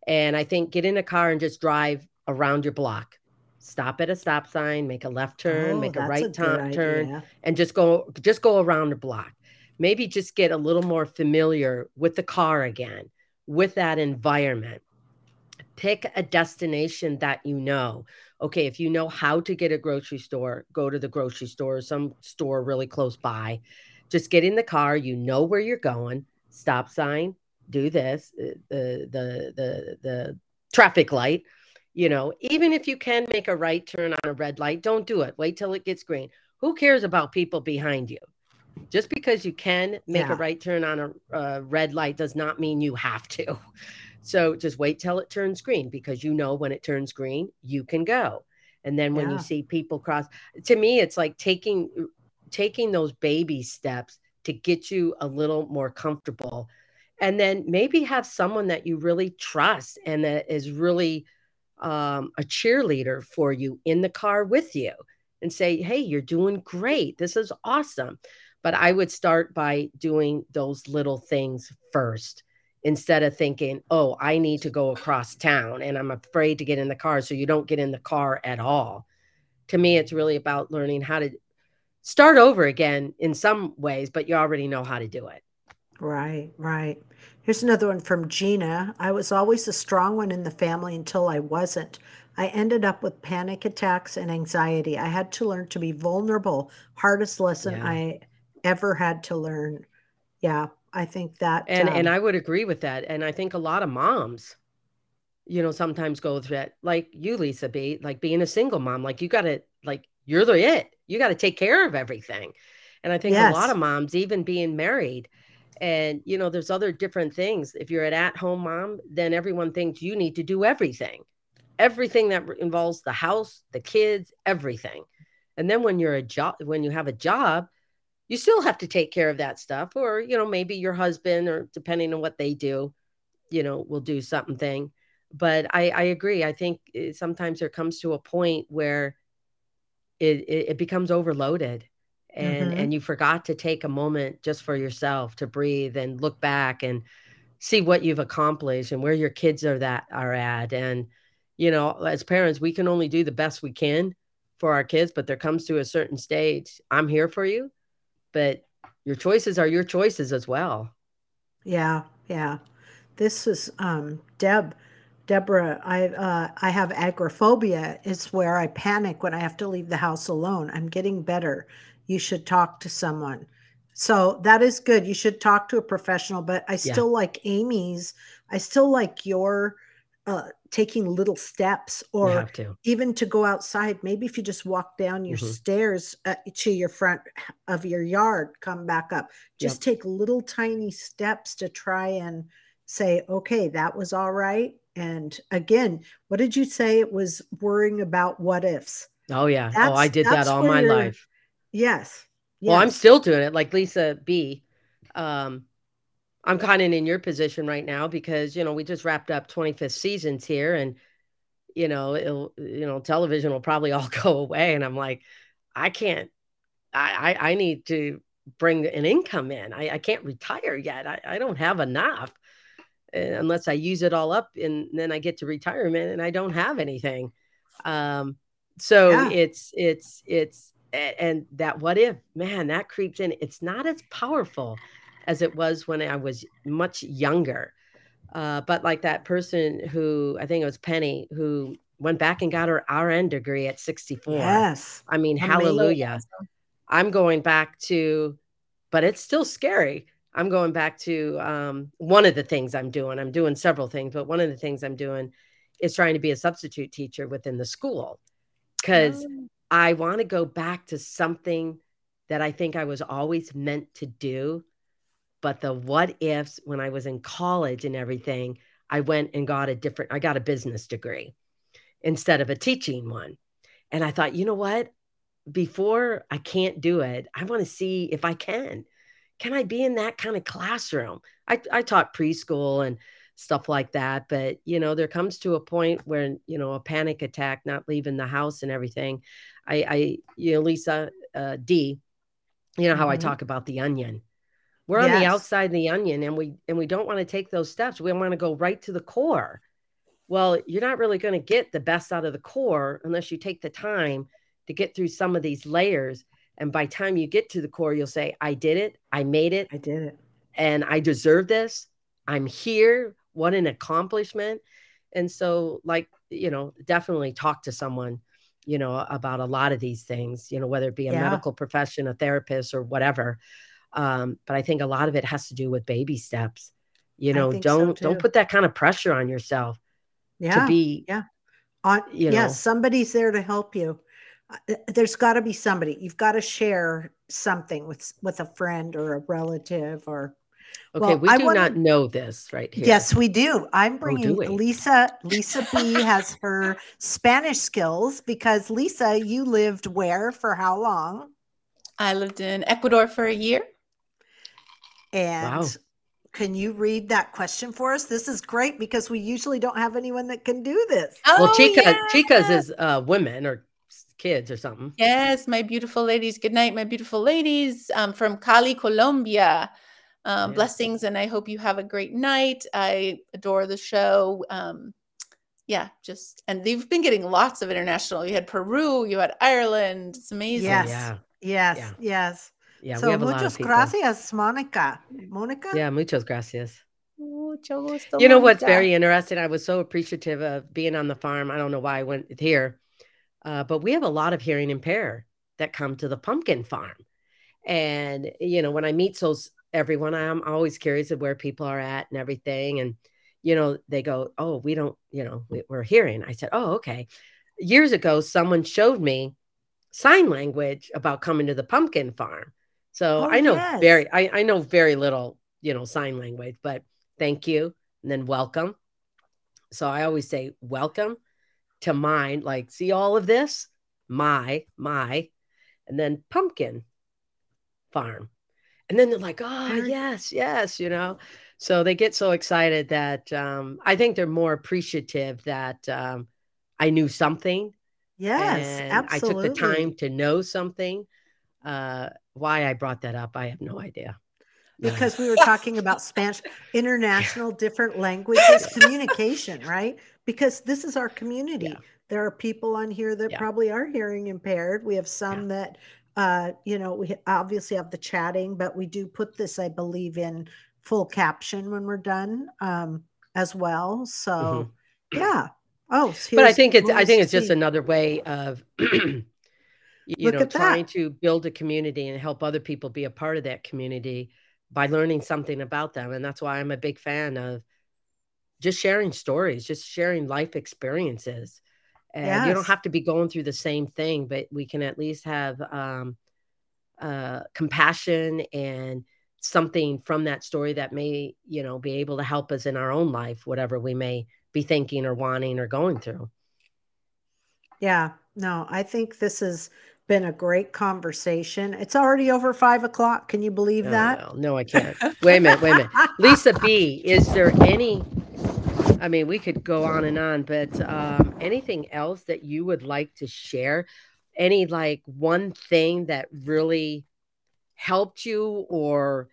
And I think get in a car and just drive around your block. Stop at a stop sign, make a left turn, oh, make a right a turn, and just go just go around the block maybe just get a little more familiar with the car again, with that environment. Pick a destination that you know. Okay, if you know how to get a grocery store, go to the grocery store, some store really close by. Just get in the car, you know where you're going, stop sign, do this, uh, the the the the traffic light, you know, even if you can make a right turn on a red light, don't do it. Wait till it gets green. Who cares about people behind you? Just because you can make yeah. a right turn on a, a red light does not mean you have to. So just wait till it turns green because you know when it turns green, you can go. And then when yeah. you see people cross, to me, it's like taking taking those baby steps to get you a little more comfortable. And then maybe have someone that you really trust and that is really um, a cheerleader for you in the car with you and say, Hey, you're doing great. This is awesome. But I would start by doing those little things first instead of thinking, Oh, I need to go across town and I'm afraid to get in the car. So you don't get in the car at all. To me, it's really about learning how to start over again in some ways, but you already know how to do it. Right, right. Here's another one from Gina. I was always a strong one in the family until I wasn't. I ended up with panic attacks and anxiety. I had to learn to be vulnerable. Hardest lesson Yeah. I ever had to learn. Yeah, I think that And and um, I would agree with that. And I think a lot of moms, you know, sometimes go through that, like you, Lisa B, like being a single mom, like you gotta like you're the it. You gotta take care of everything. And I think a lot of moms, even being married, and you know, there's other different things. If you're an at-home mom, then everyone thinks you need to do everything. Everything that involves the house, the kids, everything. And then when you're a job when you have a job, you still have to take care of that stuff or you know maybe your husband or depending on what they do you know will do something. But i i agree. I think eh, sometimes there comes to a point where it it, it becomes overloaded and hmm and you forgot to take a moment just for yourself to breathe and look back and see what you've accomplished and where your kids are that are at. And you know as parents we can only do the best we can for our kids but there comes to a certain stage i'm here for you but your choices are your choices as well. Yeah, yeah. This is um, Deb. Deborah, I uh, I have agoraphobia. It's where I panic when I have to leave the house alone. I'm getting better. You should talk to someone. So that is good. You should talk to a professional, but I Yeah, still like Amy's. I still like your uh, taking little steps or to. even to go outside. Maybe if you just walk down your Mhm. stairs uh, to your front of your yard, come back up Yep. just take little tiny steps to try and say, okay, that was all right. And again, what did you say? It was worrying about what ifs. Oh, yeah. Oh, I did that all my life. yes, Well, I'm still doing it like Lisa B. Um, I'm kind of in your position right now because, you know, we just wrapped up 25th seasons here and, you know, it'll, you know, television will probably all go away. And I'm like, I can't, I, I, I need to bring an income in. I, I can't retire yet. I, I don't have enough. uh, unless I use it all up and then I get to retirement and I don't have anything. Um, so yeah, it's it's it's and that what if man that creeps in. It's not as powerful as it was when I was much younger. Uh, but like that person who I think it was Penny who went back and got her RN degree at 64. yes. I mean, Amazing. hallelujah. I'm going back to but it's still scary. I'm going back to um, one of the things I'm doing. I'm doing several things, but one of the things I'm doing is trying to be a substitute teacher within the school because Oh, I want to go back to something that I think I was always meant to do. But the what ifs when I was in college and everything, I went and got a different, I got a business degree instead of a teaching one. And I thought, you know what? before I can't do it, I want to see if I can. Can I be in that kind of classroom? I, I taught preschool and stuff like that, but you know, there comes to a point where you know a panic attack, not leaving the house and everything. I, I you know, Lisa uh, D, you know how I hmm talk about the onion. We're on the outside of the onion, and we and we don't want to take those steps. We want to go right to the core. Well, you're not really going to get the best out of the core unless you take the time to get through some of these layers. And by time you get to the core, you'll say, I did it, I made it, I did it. and I deserve this. I'm here. What an accomplishment. And so, like, you know, definitely talk to someone, you know, about a lot of these things, you know, whether it be a Yeah, medical profession, a therapist, or whatever. Um, but I think a lot of it has to do with baby steps. You know, don't don't put that kind of pressure on yourself Yeah. to be yeah. On you yes, know, somebody's there to help you. Uh, uh, There's got to be somebody. You've got to share something with with a friend or a relative or okay, well, we I do not know this right here. Yes, we do. I'm Oh, do bringing? Lisa. Lisa B has her Spanish skills because Lisa, you lived where for how long? I lived in Ecuador for a year. And Wow. can you read that question for us? This is great because we usually don't have anyone that can do this. Well, Oh Chica yeah. Chicas is uh women or kids or something. Yes, my beautiful ladies. Good night, my beautiful ladies um, from Cali, Colombia. Um, Yeah. Blessings, and I hope you have a great night. I adore the show. Um, yeah, just and they've been getting lots of international. You had Peru, you had Ireland. It's amazing. Yes. Yeah. Yes, Yeah. yes. Yeah. we so have a lot of muchas gracias, Monica. Monica? Yeah, muchas gracias. Mucho gusto, You know what's very interesting? I was so appreciative of being on the farm. I don't know why I went here, uh, but we have a lot of hearing impaired that come to the pumpkin farm. And, you know, when I meet those everyone, I'm always curious of where people are at and everything. And, you know, they go, Oh, we don't, you know, we, we're hearing. I said, Oh, okay. Years ago, someone showed me sign language about coming to the pumpkin farm. So Oh, I know yes. very, I, I know very little, you know, sign language, but thank you and then welcome. So I always say welcome to mine, like see all of this, my, my, and then pumpkin farm. And then they're like, oh, yes, yes, you know. So they get so excited that um, I think they're more appreciative that um, I knew something Yes, absolutely. I took the time to know something. Uh, why I brought that up, I have no idea. Because we were talking about Spanish, international, different languages, communication, right? Because this is our community. Yeah. There are people on here that Yeah. probably are hearing impaired. We have some that, uh, you know, we obviously have the chatting, but we do put this, I believe, in full caption when we're done um, as well. So, yeah. Oh, Mm-hmm. but I think it's I think it's just another way of you Look know at that. trying to build a community and help other people be a part of that community by learning something about them and that's why I'm a big fan of just sharing stories just sharing life experiences and you don't have to be going through the same thing but we can at least have um, uh, compassion and something from that story that may you know be able to help us in our own life whatever we may be thinking or wanting or going through Yeah, no, I think this has been a great conversation. It's already over five o'clock. Can you believe Oh, that? well, no, I can't. Wait a minute. Wait a minute. Lisa B, is there any? I mean, we could go on and on, but um, anything else that you would like to share? Any like one thing that really helped you, or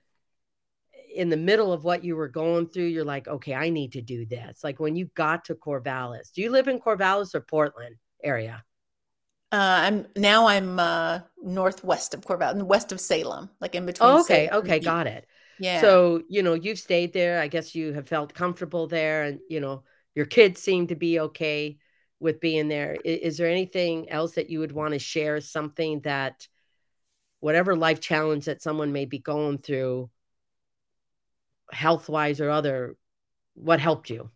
in the middle of what you were going through, you're like, okay, I need to do this. Like when you got to Corvallis. Do you live in Corvallis or Portland area? Uh, I'm now I'm uh, northwest of Corvallis, west of Salem, like in between. Oh, okay, Salem okay, got it. Yeah. So, you know, you've stayed there. I guess you have felt comfortable there and, you know, your kids seem to be okay with being there. Is, Is, there anything else that you would want to share? Something that, whatever life challenge that someone may be going through, health wise or other, what helped you?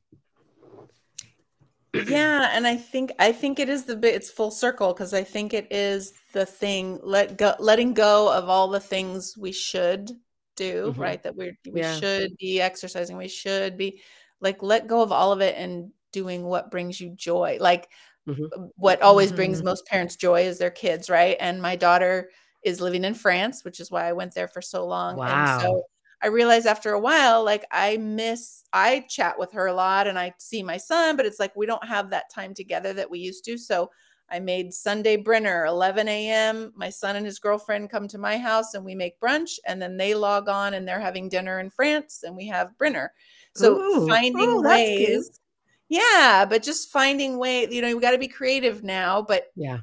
yeah and i think i think it is the bit it's full circle because i think it is the thing let go letting go of all the things we should do Mhm. right that we're we Yeah. should be exercising we should be like let go of all of it and doing what brings you joy like Mhm. what always brings Mhm. most parents joy is their kids right and my daughter is living in france which is why i went there for so long and so Wow. I realized after a while, like I miss, I chat with her a lot and I see my son, but it's like we don't have that time together that we used to. So I made Sunday Brinner, 11 a.m. My son and his girlfriend come to my house and we make brunch and then they log on and they're having dinner in France and we have Brinner. So Ooh. finding Oh, ways. Yeah, but just finding way, you know, we got to be creative now, but Yeah.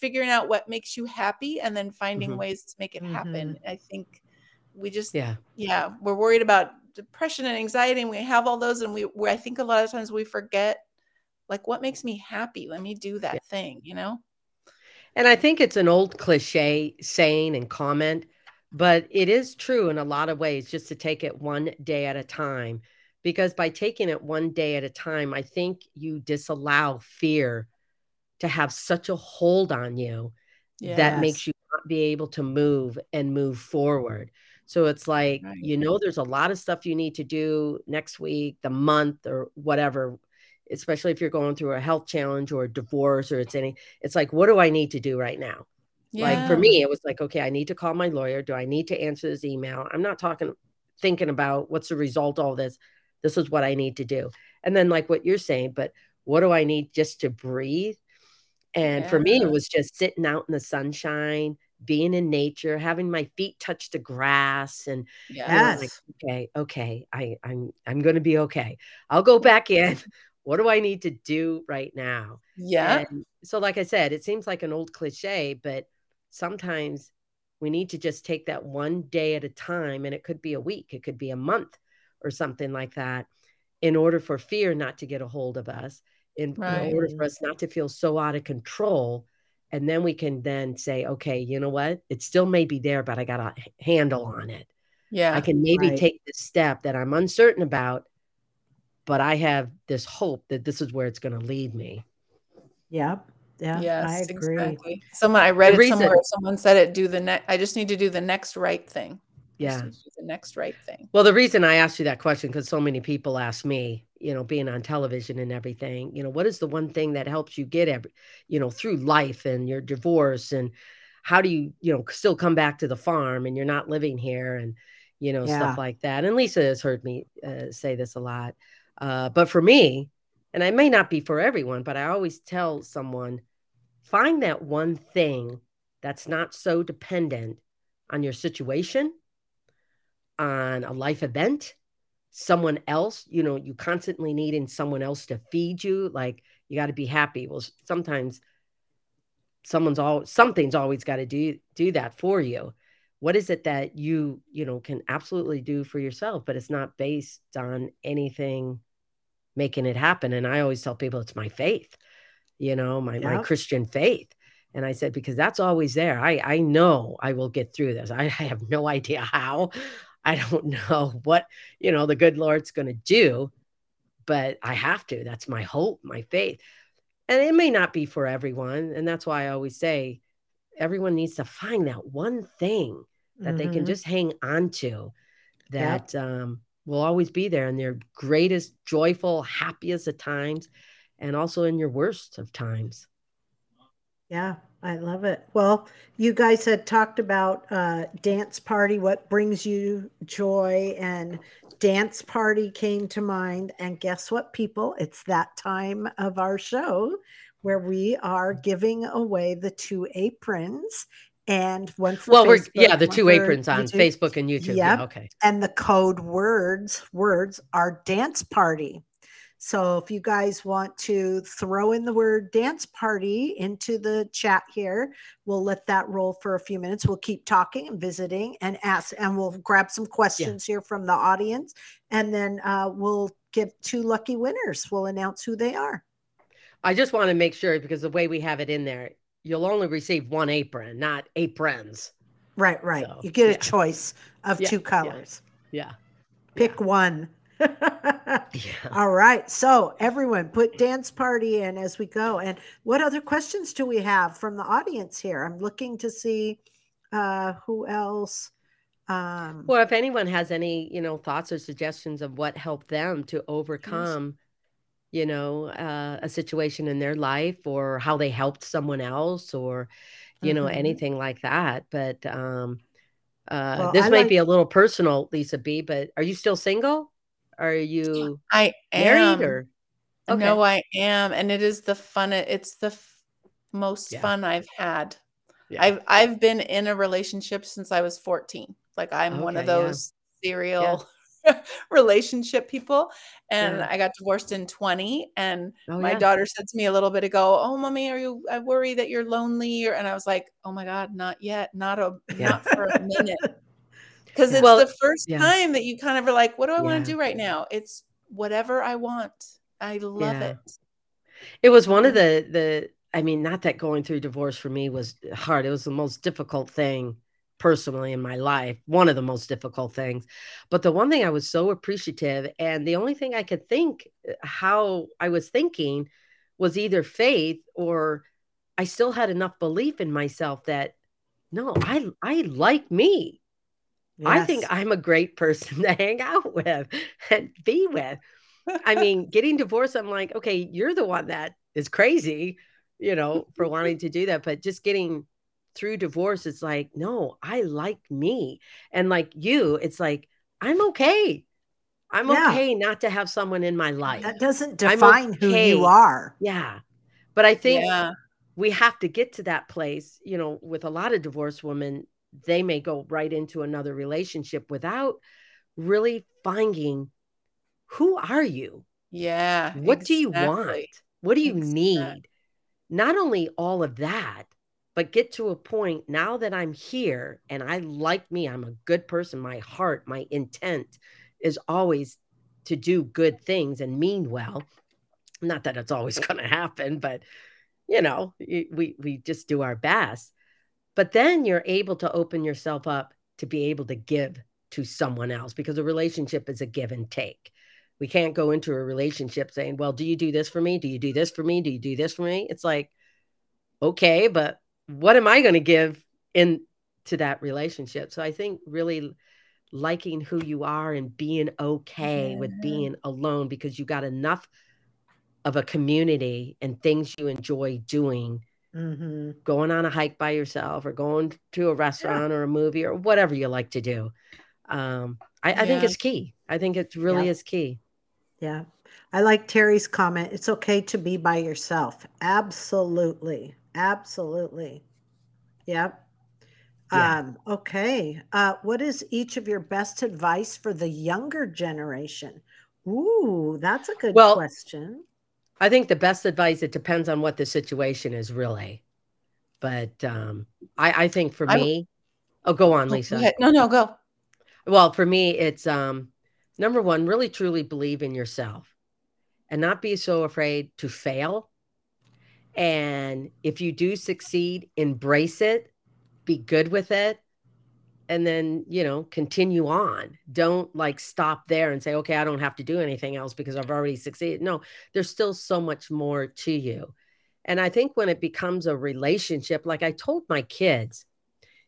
figuring out what makes you happy and then finding Mhm. ways to make it happen. I think we just Yeah. yeah we're worried about depression and anxiety and we have all those and we, we i think a lot of times we forget like what makes me happy let me do that thing you know And I think it's an old cliche saying and comment, but it is true in a lot of ways just to take it one day at a time. Because by taking it one day at a time, I think you disallow fear to have such a hold on you that makes you not be able to move and move forward. So it's like, Right. you know, there's a lot of stuff you need to do next week, the month, or whatever, especially if you're going through a health challenge or a divorce or it's any, it's like, what do I need to do right now? Like for me, it was like, okay, I need to call my lawyer. Do I need to answer this email? I'm not talking, thinking about what's the result of all this. This is what I need to do. And then, like what you're saying, but what do I need just to breathe? And for me, it was just sitting out in the sunshine, being in nature, having my feet touch the grass and know, like, Yes. okay, okay, I I'm I'm gonna be okay. I'll go back in. What do I need to do right now? Yeah. And so, like I said, it seems like an old cliche, but sometimes we need to just take that one day at a time, and it could be a week, it could be a month, or something like that, in order for fear not to get a hold of us, in, in order for us not to feel so out of control. And then we can then say, okay, you know what? It still may be there, but I got a h- handle on it. Yeah. I can maybe Right. take this step that I'm uncertain about, but I have this hope that this is where it's going to lead me. Yep. Yeah. yes, I agree. exactly. Someone I read The it reason- somewhere. Someone said it. Do the next. I just need to do the next right thing. Yeah. need to do the next right thing. Well, the reason I asked you that question because so many people ask me, you know, being on television and everything, you know, what is the one thing that helps you get every, you know, through life and your divorce and how do you, you know, still come back to the farm and you're not living here and, you know, Yeah. stuff like that. And Lisa has heard me uh, say this a lot. Uh, but for me, and I may not be for everyone, but I always tell someone, find that one thing that's not so dependent on your situation on a life event, someone else, you know, you constantly needing someone else to feed you, like you got to be happy. Well, sometimes someone's all something's always got to do do that for you. What is it that you, you know, can absolutely do for yourself, but it's not based on anything making it happen. And I always tell people it's my faith, you know, my my Christian faith. And I said, because that's always there. I I know I will get through this. I, I have no idea how. I don't know what, you know, the good Lord's going to do, but I have to. That's my hope, my faith. And it may not be for everyone. And that's why I always say everyone needs to find that one thing that they can Mhm. just hang on to Yep. that um, will always be there in their greatest, joyful, happiest of times, and also in your worst of times. Yeah, I love it. Well, you guys had talked about uh, dance party, what brings you joy, and dance party came to mind. And guess what, people? It's that time of our show where we are giving away the two aprons and one for Well, we're yeah, the two aprons on YouTube. Facebook and YouTube. Yep. Yeah, okay. and the code words words are dance party so if you guys want to throw in the word dance party into the chat here we'll let that roll for a few minutes. We'll keep talking and visiting and ask and we'll grab some questions here from the audience. And then uh, we'll give two lucky winners. We'll announce who they are. I just want to make sure because the way we have it in there, you'll only receive one apron, not aprons. right right. So, you get yeah. a choice of Yeah, two colors. Yeah. pick one Yeah. All right. So everyone put dance party in as we go. And what other questions do we have from the audience here? I'm looking to see uh who else. Um Well, if anyone has any, you know, thoughts or suggestions of what helped them to overcome, you know, uh, a situation in their life or how they helped someone else or, you know, Mhm. anything like that. But um, uh, Well, this I might like- be a little personal, Lisa B, but are you still single? Are you I married am. or? No, I am, and it is the fun. It's the f- most Yeah. fun I've had. Yeah. I've I've been in a relationship since I was 14. Like I'm one of Okay, yeah. those serial relationship people. And Yeah. I got divorced in 20. And Oh, my yeah. daughter said to me a little bit ago, "Oh, mommy, are you? I worry that you're lonely." And I was like, "Oh my God, not yet, not a Yeah. not for a minute." Because it's Well, the first yeah. time that you kind of are like, "What do I want to do right now?" It's whatever I want. I love Yeah. it. It was one of Um, the the I mean, not that going through divorce for me was hard. It was the most difficult thing personally in my life, one of the most difficult things. But the one thing I was so appreciative and the only thing I could think uh, how I was thinking was either faith or I still had enough belief in myself that no, I I like me. I think. I'm a great person to hang out with and be with. I mean, getting divorced, I'm like, okay, you're the one that is crazy, you know, for wanting to do that. But just getting through divorce, it's like, no, I like me. And like you, it's like, I'm okay. I'm Yeah. okay not to have someone in my life. that doesn't define who you are. Yeah. But I think yeah. we have to get to that place, you know, with a lot of divorced women, they may go right into another relationship without really finding who are you? Yeah. What exactly. do you want? What do you exactly. need? Not only all of that, but get to a point now that I'm here and I like me, I'm a good person. My heart, my intent is always to do good things and mean well. Not that it's always going to happen, but you know, we we just do our best. But then you're able to open yourself up to be able to give to someone else because a relationship is a give and take. We can't go into a relationship saying, "Well, do you do this for me? Do you do this for me? Do you do this for me?" It's like, "Okay, but what am I going to give in to that relationship?" So I think really liking who you are and being okay yeah. with being alone because you got enough of a community and things you enjoy doing mm-hmm. going on a hike by yourself or going to a restaurant yeah. or a movie or whatever you like to do um, I, yeah. I, think it's key i think it really is key yeah i like terry's comment it's okay to be by yourself absolutely absolutely yep yeah. Um, okay. Uh, what is each of your best advice for the younger generation? Ooh, that's a good well, question. I think the best advice, it depends on what the situation is really. But um, I, I think for me, oh, go on, Lisa. Go no, no, go. Well, for me, it's um, number one, really truly believe in yourself and not be so afraid to fail. And if you do succeed, embrace it be good with it and then you know continue on. Don't like stop there and say okay i don't have to do anything else because i've already succeeded no there's still so much more to you. And i think when it becomes a relationship like i told my kids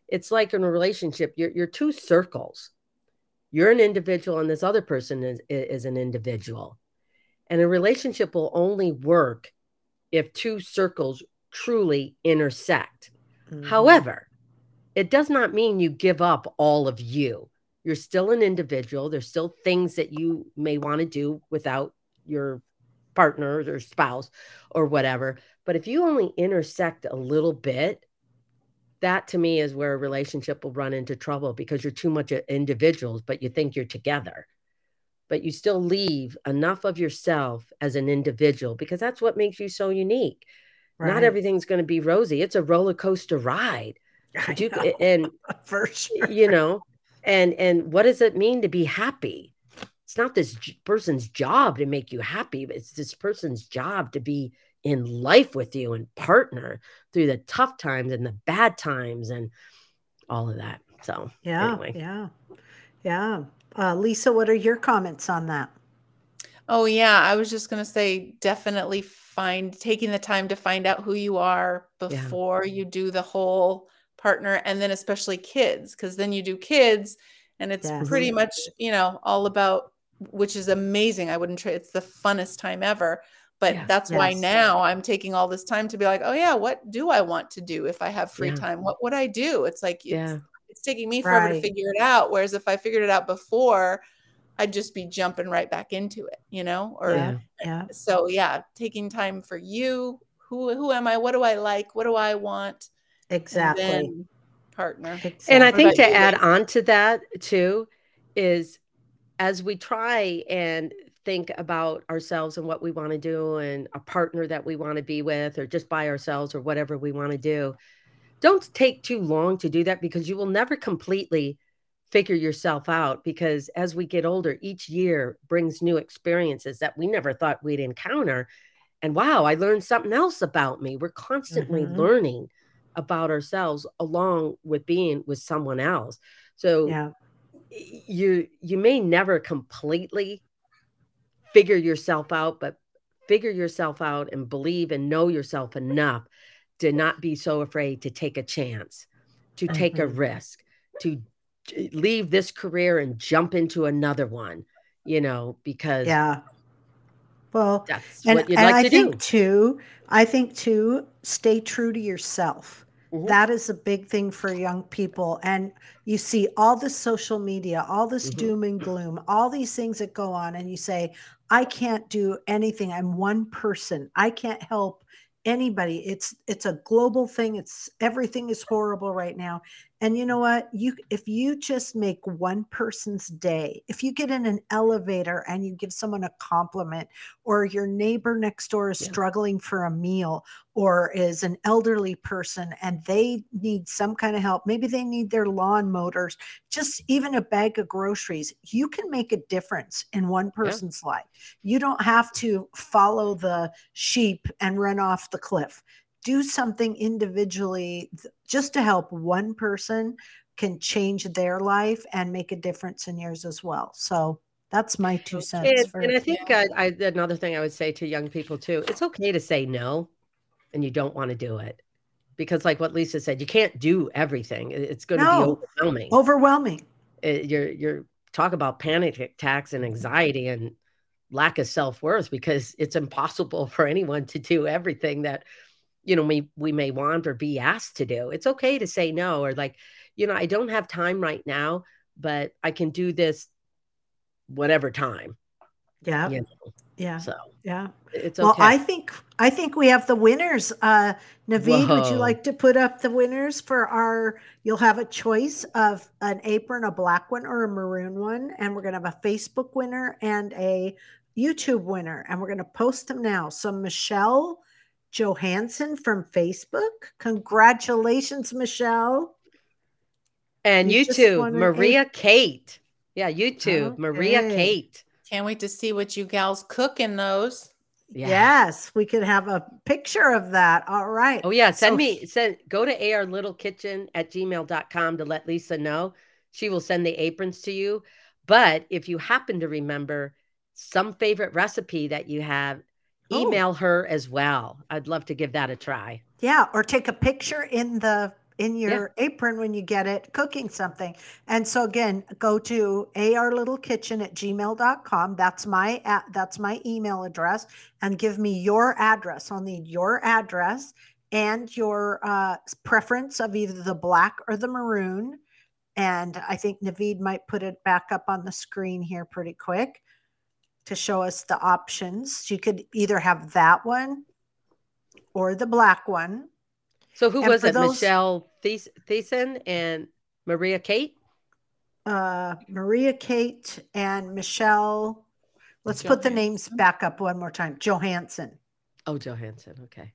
it's like in a relationship you're, you're two circles. You're an individual and this other person is, is an individual. And a relationship will only work if two circles truly intersect. Mm-hmm. however it does not mean you give up all of you. You're still an individual. There's still things that you may want to do without your partner or spouse or whatever. But if you only intersect a little bit, that to me is where a relationship will run into trouble because you're too much of individuals, but you think you're together. But you still leave enough of yourself as an individual because that's what makes you so unique. Right. Not everything's going to be rosy. It's a roller coaster ride. You, and for sure. you know, and and what does it mean to be happy? It's not this person's job to make you happy, but it's this person's job to be in life with you and partner through the tough times and the bad times and all of that. So yeah, anyway. yeah, yeah. Uh, Lisa, what are your comments on that? Oh yeah, I was just gonna say definitely find taking the time to find out who you are before yeah. you do the whole partner and then especially kids because then you do kids and it's yes. pretty mm-hmm. much you know all about which is amazing i wouldn't trade it's the funnest time ever but yeah. that's yes. why now i'm taking all this time to be like oh yeah what do i want to do if i have free yeah. time what would i do it's like it's, yeah. it's taking me forever right. to figure it out whereas if i figured it out before I'd just be jumping right back into it, you know? Or yeah, yeah. Eh, so yeah, taking time for you. Who who am I? What do I like? What do I want? Exactly. Partner. Exactly. And I think to add on to that too is as we try and think about ourselves and what we want to do and a partner that we want to be with or just by ourselves or whatever we want to do, don't take too long to do that because you will never completely figure yourself out because as we get older each year brings new experiences that we never thought we'd encounter and wow i learned something else about me we're constantly mm-hmm. learning about ourselves along with being with someone else. So yeah. you you may never completely figure yourself out but figure yourself out and believe and know yourself enough to not be so afraid to take a chance to take mm-hmm. a risk to leave this career and jump into another one you know because yeah. Well that's and, what you'd like I to think do. too i think too stay true to yourself Mm-hmm. That is a big thing for young people. And you see all this social media, all this mm-hmm. doom and gloom, all these things that go on, and you say, I can't do anything. I'm one person. I can't help anybody it's it's a global thing it's everything is horrible right now and you know what? You if you just make one person's day if you get in an elevator and you give someone a compliment or your neighbor next door is Yeah. struggling for a meal or is an elderly person and they need some kind of help maybe they need their lawn motors just even a bag of groceries you can make a difference in one person's life. You don't have to follow the sheep and run off the cliff. Do something individually just to help one person can change their life and make a difference in yours as well. So that's my two cents And, for and I think I, uh, I another thing I would say to young people too, it's okay to say no, and you don't want to do it, because like what Lisa said, you can't do everything. It's going to be overwhelming. overwhelming. It- you're you're talk about panic attacks and anxiety and lack of self worth because it's impossible for anyone to do everything that you know we we may want or be asked to do. It's okay to say no or like you know I don't have time right now, but I can do this whatever time. yeah You know, yeah so yeah it's okay. well i think i think we have the winners uh naveed would you like to put up the winners for our you'll have a choice of an apron a black one or a maroon one and we're going to have a facebook winner and a youtube winner and we're going to post them now so michelle johansson from facebook congratulations michelle and you you too, won an Maria Kate. Yeah, you too, Maria Kate. Can't wait to see what you gals cook in those. Yeah. yes we could have a picture of that all right Oh yeah, send So- me send go to arlittlekitchen at gmail.com to let Lisa know. She will send the aprons to you. But if you happen to remember some favorite recipe that you have, Oh. email her as well. I'd love to give that a try. Yeah, or take a picture in the in Yeah. your apron when you get it cooking something. And so again, go to arlittlekitchen at gmail.com. That's my that's my email address. And give me your address. I'll need your address and your uh, preference of either the black or the maroon. And I think Naveed might put it back up on the screen here pretty quick to show us the options. You could either have that one or the black one. So who And was it? those- Michelle Thies- Thiessen and Maria Kate? uh, Maria Kate and Michelle. Let's put the names back up one more time. Johansson. Oh, Johansson. Okay.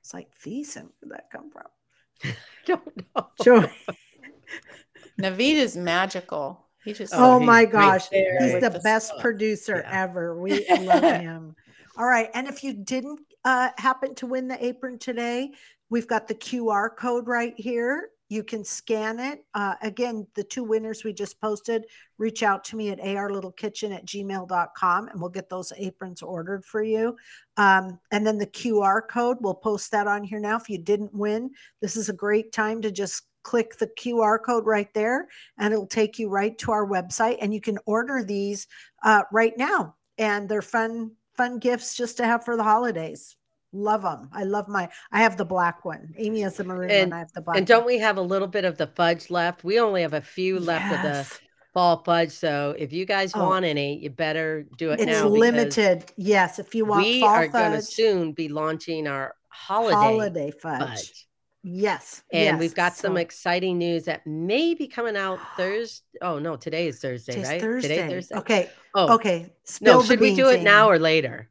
It's like Thiessen. Where'd that come from? I don't know. Jo- Naveed is magical. He just oh, Oh, my gosh. there He's the the best stuff. producer Yeah. ever. We love him. All right. And if you didn't uh, happen to win the apron today, we've got the QR code right here. You can scan it. Uh, again, the two winners we just posted, reach out to me at arlittlekitchen at gmail.com and we'll get those aprons ordered for you. Um, and then the QR code, we'll post that on here now. If you didn't win, this is a great time to just click the QR code right there and it'll take you right to our website and you can order these uh, right now. And they're fun, fun gifts just to have for the holidays. Love them. I love my, I have the black one. Amy has the maroon And- one. I have the black And don't we have a little bit of the fudge left? We only have a few left of the fall fudge. So if you guys Oh. want any, you better do it It's now. because limited. Yes. If you want We are going to soon be launching our holiday, holiday fudge. fudge. Yes. And we've yes. got some So exciting news that may be coming out Thursday. Oh, no, today is Thursday, right? Thursday. Today, Thursday. Okay. Oh, Okay. Spill no, should we do it now or later?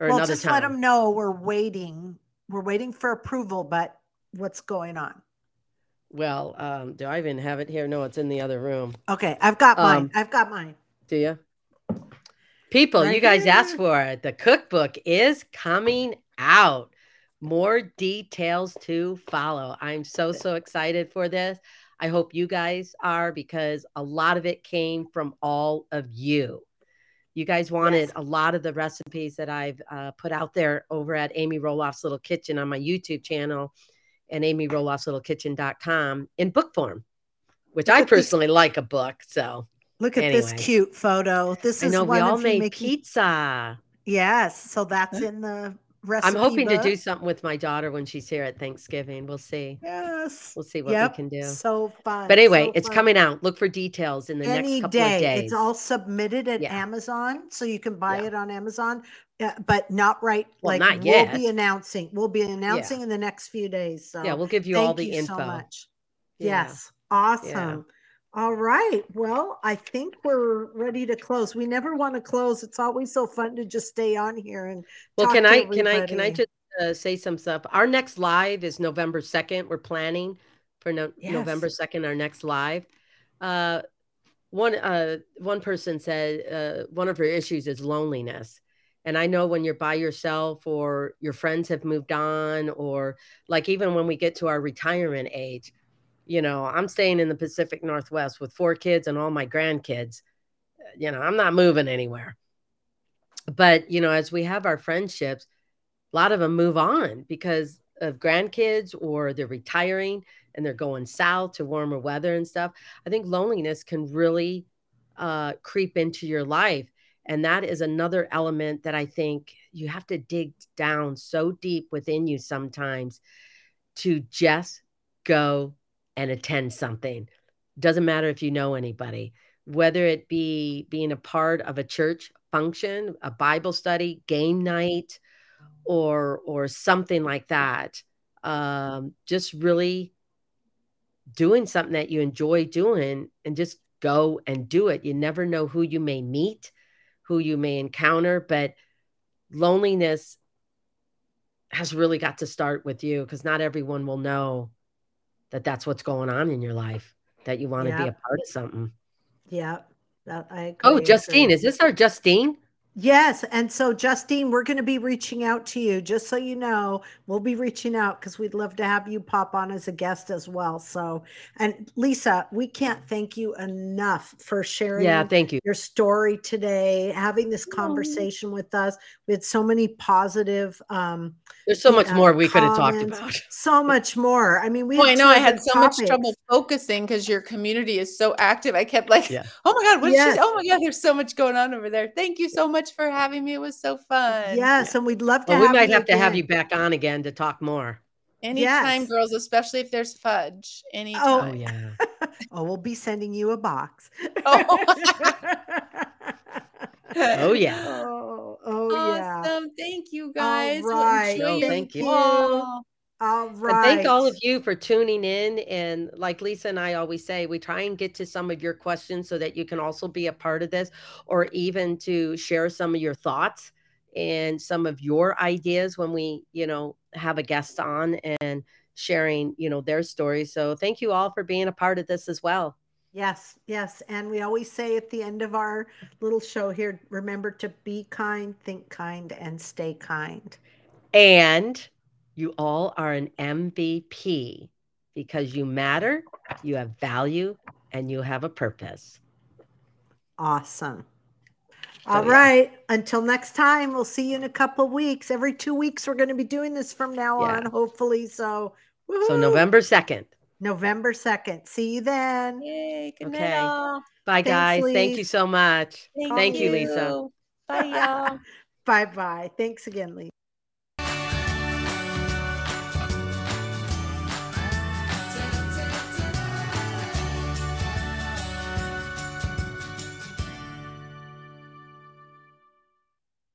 Or well, another just time? let them know we're waiting. We're waiting for approval, but what's going on? Well, um, do I even have it here? No, it's in the other room. Okay. I've got mine. Um, I've got mine. Do you? People, Right you guys asked for it. The cookbook is coming out. More details to follow. I'm so, so excited for this. I hope you guys are because a lot of it came from all of you. You guys wanted Yes. a lot of the recipes that I've uh, put out there over at Amy Roloff's Little Kitchen on my YouTube channel and amyroloffslittlekitchen.com in book form, which I personally like a book. So Look at this cute photo. This I is know one we all of made making- pizza. Yes. So that's in the recipe I'm hoping to do something with my daughter when she's here at Thanksgiving. We'll see. Yes. We'll see what Yep. we can do. So fun. But anyway, so it's fun. coming out. Look for details in the any next couple day. of days. It's all submitted at Yeah. Amazon, so you can buy Yeah. it on Amazon, uh, but not right. Well, like not we'll be announcing. We'll be announcing in the next few days. So yeah, we'll give you all the you info. so much. Yeah. Yes, awesome. All right. Well, I think we're ready to close. We never want to close. It's always so fun to just stay on here and Well, talk can I can I can I just uh, say some stuff? Our next live is November second. We're planning for no, November second. Our next live. Uh, one uh one person said uh, one of her issues is loneliness, and I know when you're by yourself or your friends have moved on, or like even when we get to our retirement age, you know, I'm staying in the Pacific Northwest with four kids and all my grandkids. You know, I'm not moving anywhere. But you know, as we have our friendships a lot of them move on because of grandkids or they're retiring and they're going south to warmer weather and stuff. I think loneliness can really uh, creep into your life. And that is another element that I think you have to dig down so deep within you sometimes to just go and attend something. Doesn't matter if you know anybody, whether it be being a part of a church function, a Bible study, game night, or or something like that um just really doing something that you enjoy doing and just go and do it you never know who you may meet who you may encounter but loneliness has really got to start with you because not everyone will know that that's what's going on in your life that you want to be a part of something Yeah, that I agree. oh agree. justine is this our justine Yes. And so, Justine, we're going to be reaching out to you. Just so you know, we'll be reaching out because we'd love to have you pop on as a guest as well. So, and Lisa, we can't thank you enough for sharing yeah thank you your story today, having this Oh. conversation with us. We had so many positive, um, there's so much more we could have talked about so much more. I mean, we Oh, I know. I had terrific so much trouble focusing because your community is so active. I kept like, Yeah. oh my God, what is Yes. she? Oh my God, there's so much going on over there. Thank you so much for having me. It was so fun. Yes. And we'd love to well, we might you have to have you back on again to talk more Anytime, Yes. girls, especially if there's fudge. Anytime. Oh, oh yeah oh, we'll be sending you a box. Oh, Oh, yeah. Oh, oh yeah. awesome. Thank you guys. right. No, thank you. fall. All And thank all of you for tuning in. And like Lisa and I always say, we try and get to some of your questions so that you can also be a part of this or even to share some of your thoughts and some of your ideas when we, you know, have a guest on and sharing, you know, their stories. So thank you all for being a part of this as well. Yes, yes. And we always say at the end of our little show here remember to be kind, think kind, and stay kind. And you all are an MVP because you matter, you have value, and you have a purpose. Awesome. So, All yeah. right. Until next time, we'll see you in a couple weeks. Every two weeks, we're going to be doing this from now Yeah. on, hopefully. So, So. November 2nd. November 2nd. See you then. Yay. Good Okay. night, all. Bye, Thanks, guys. Thank you so much. Thank, Thank you, Lisa. Bye, y'all. Bye bye. Thanks again, Lisa.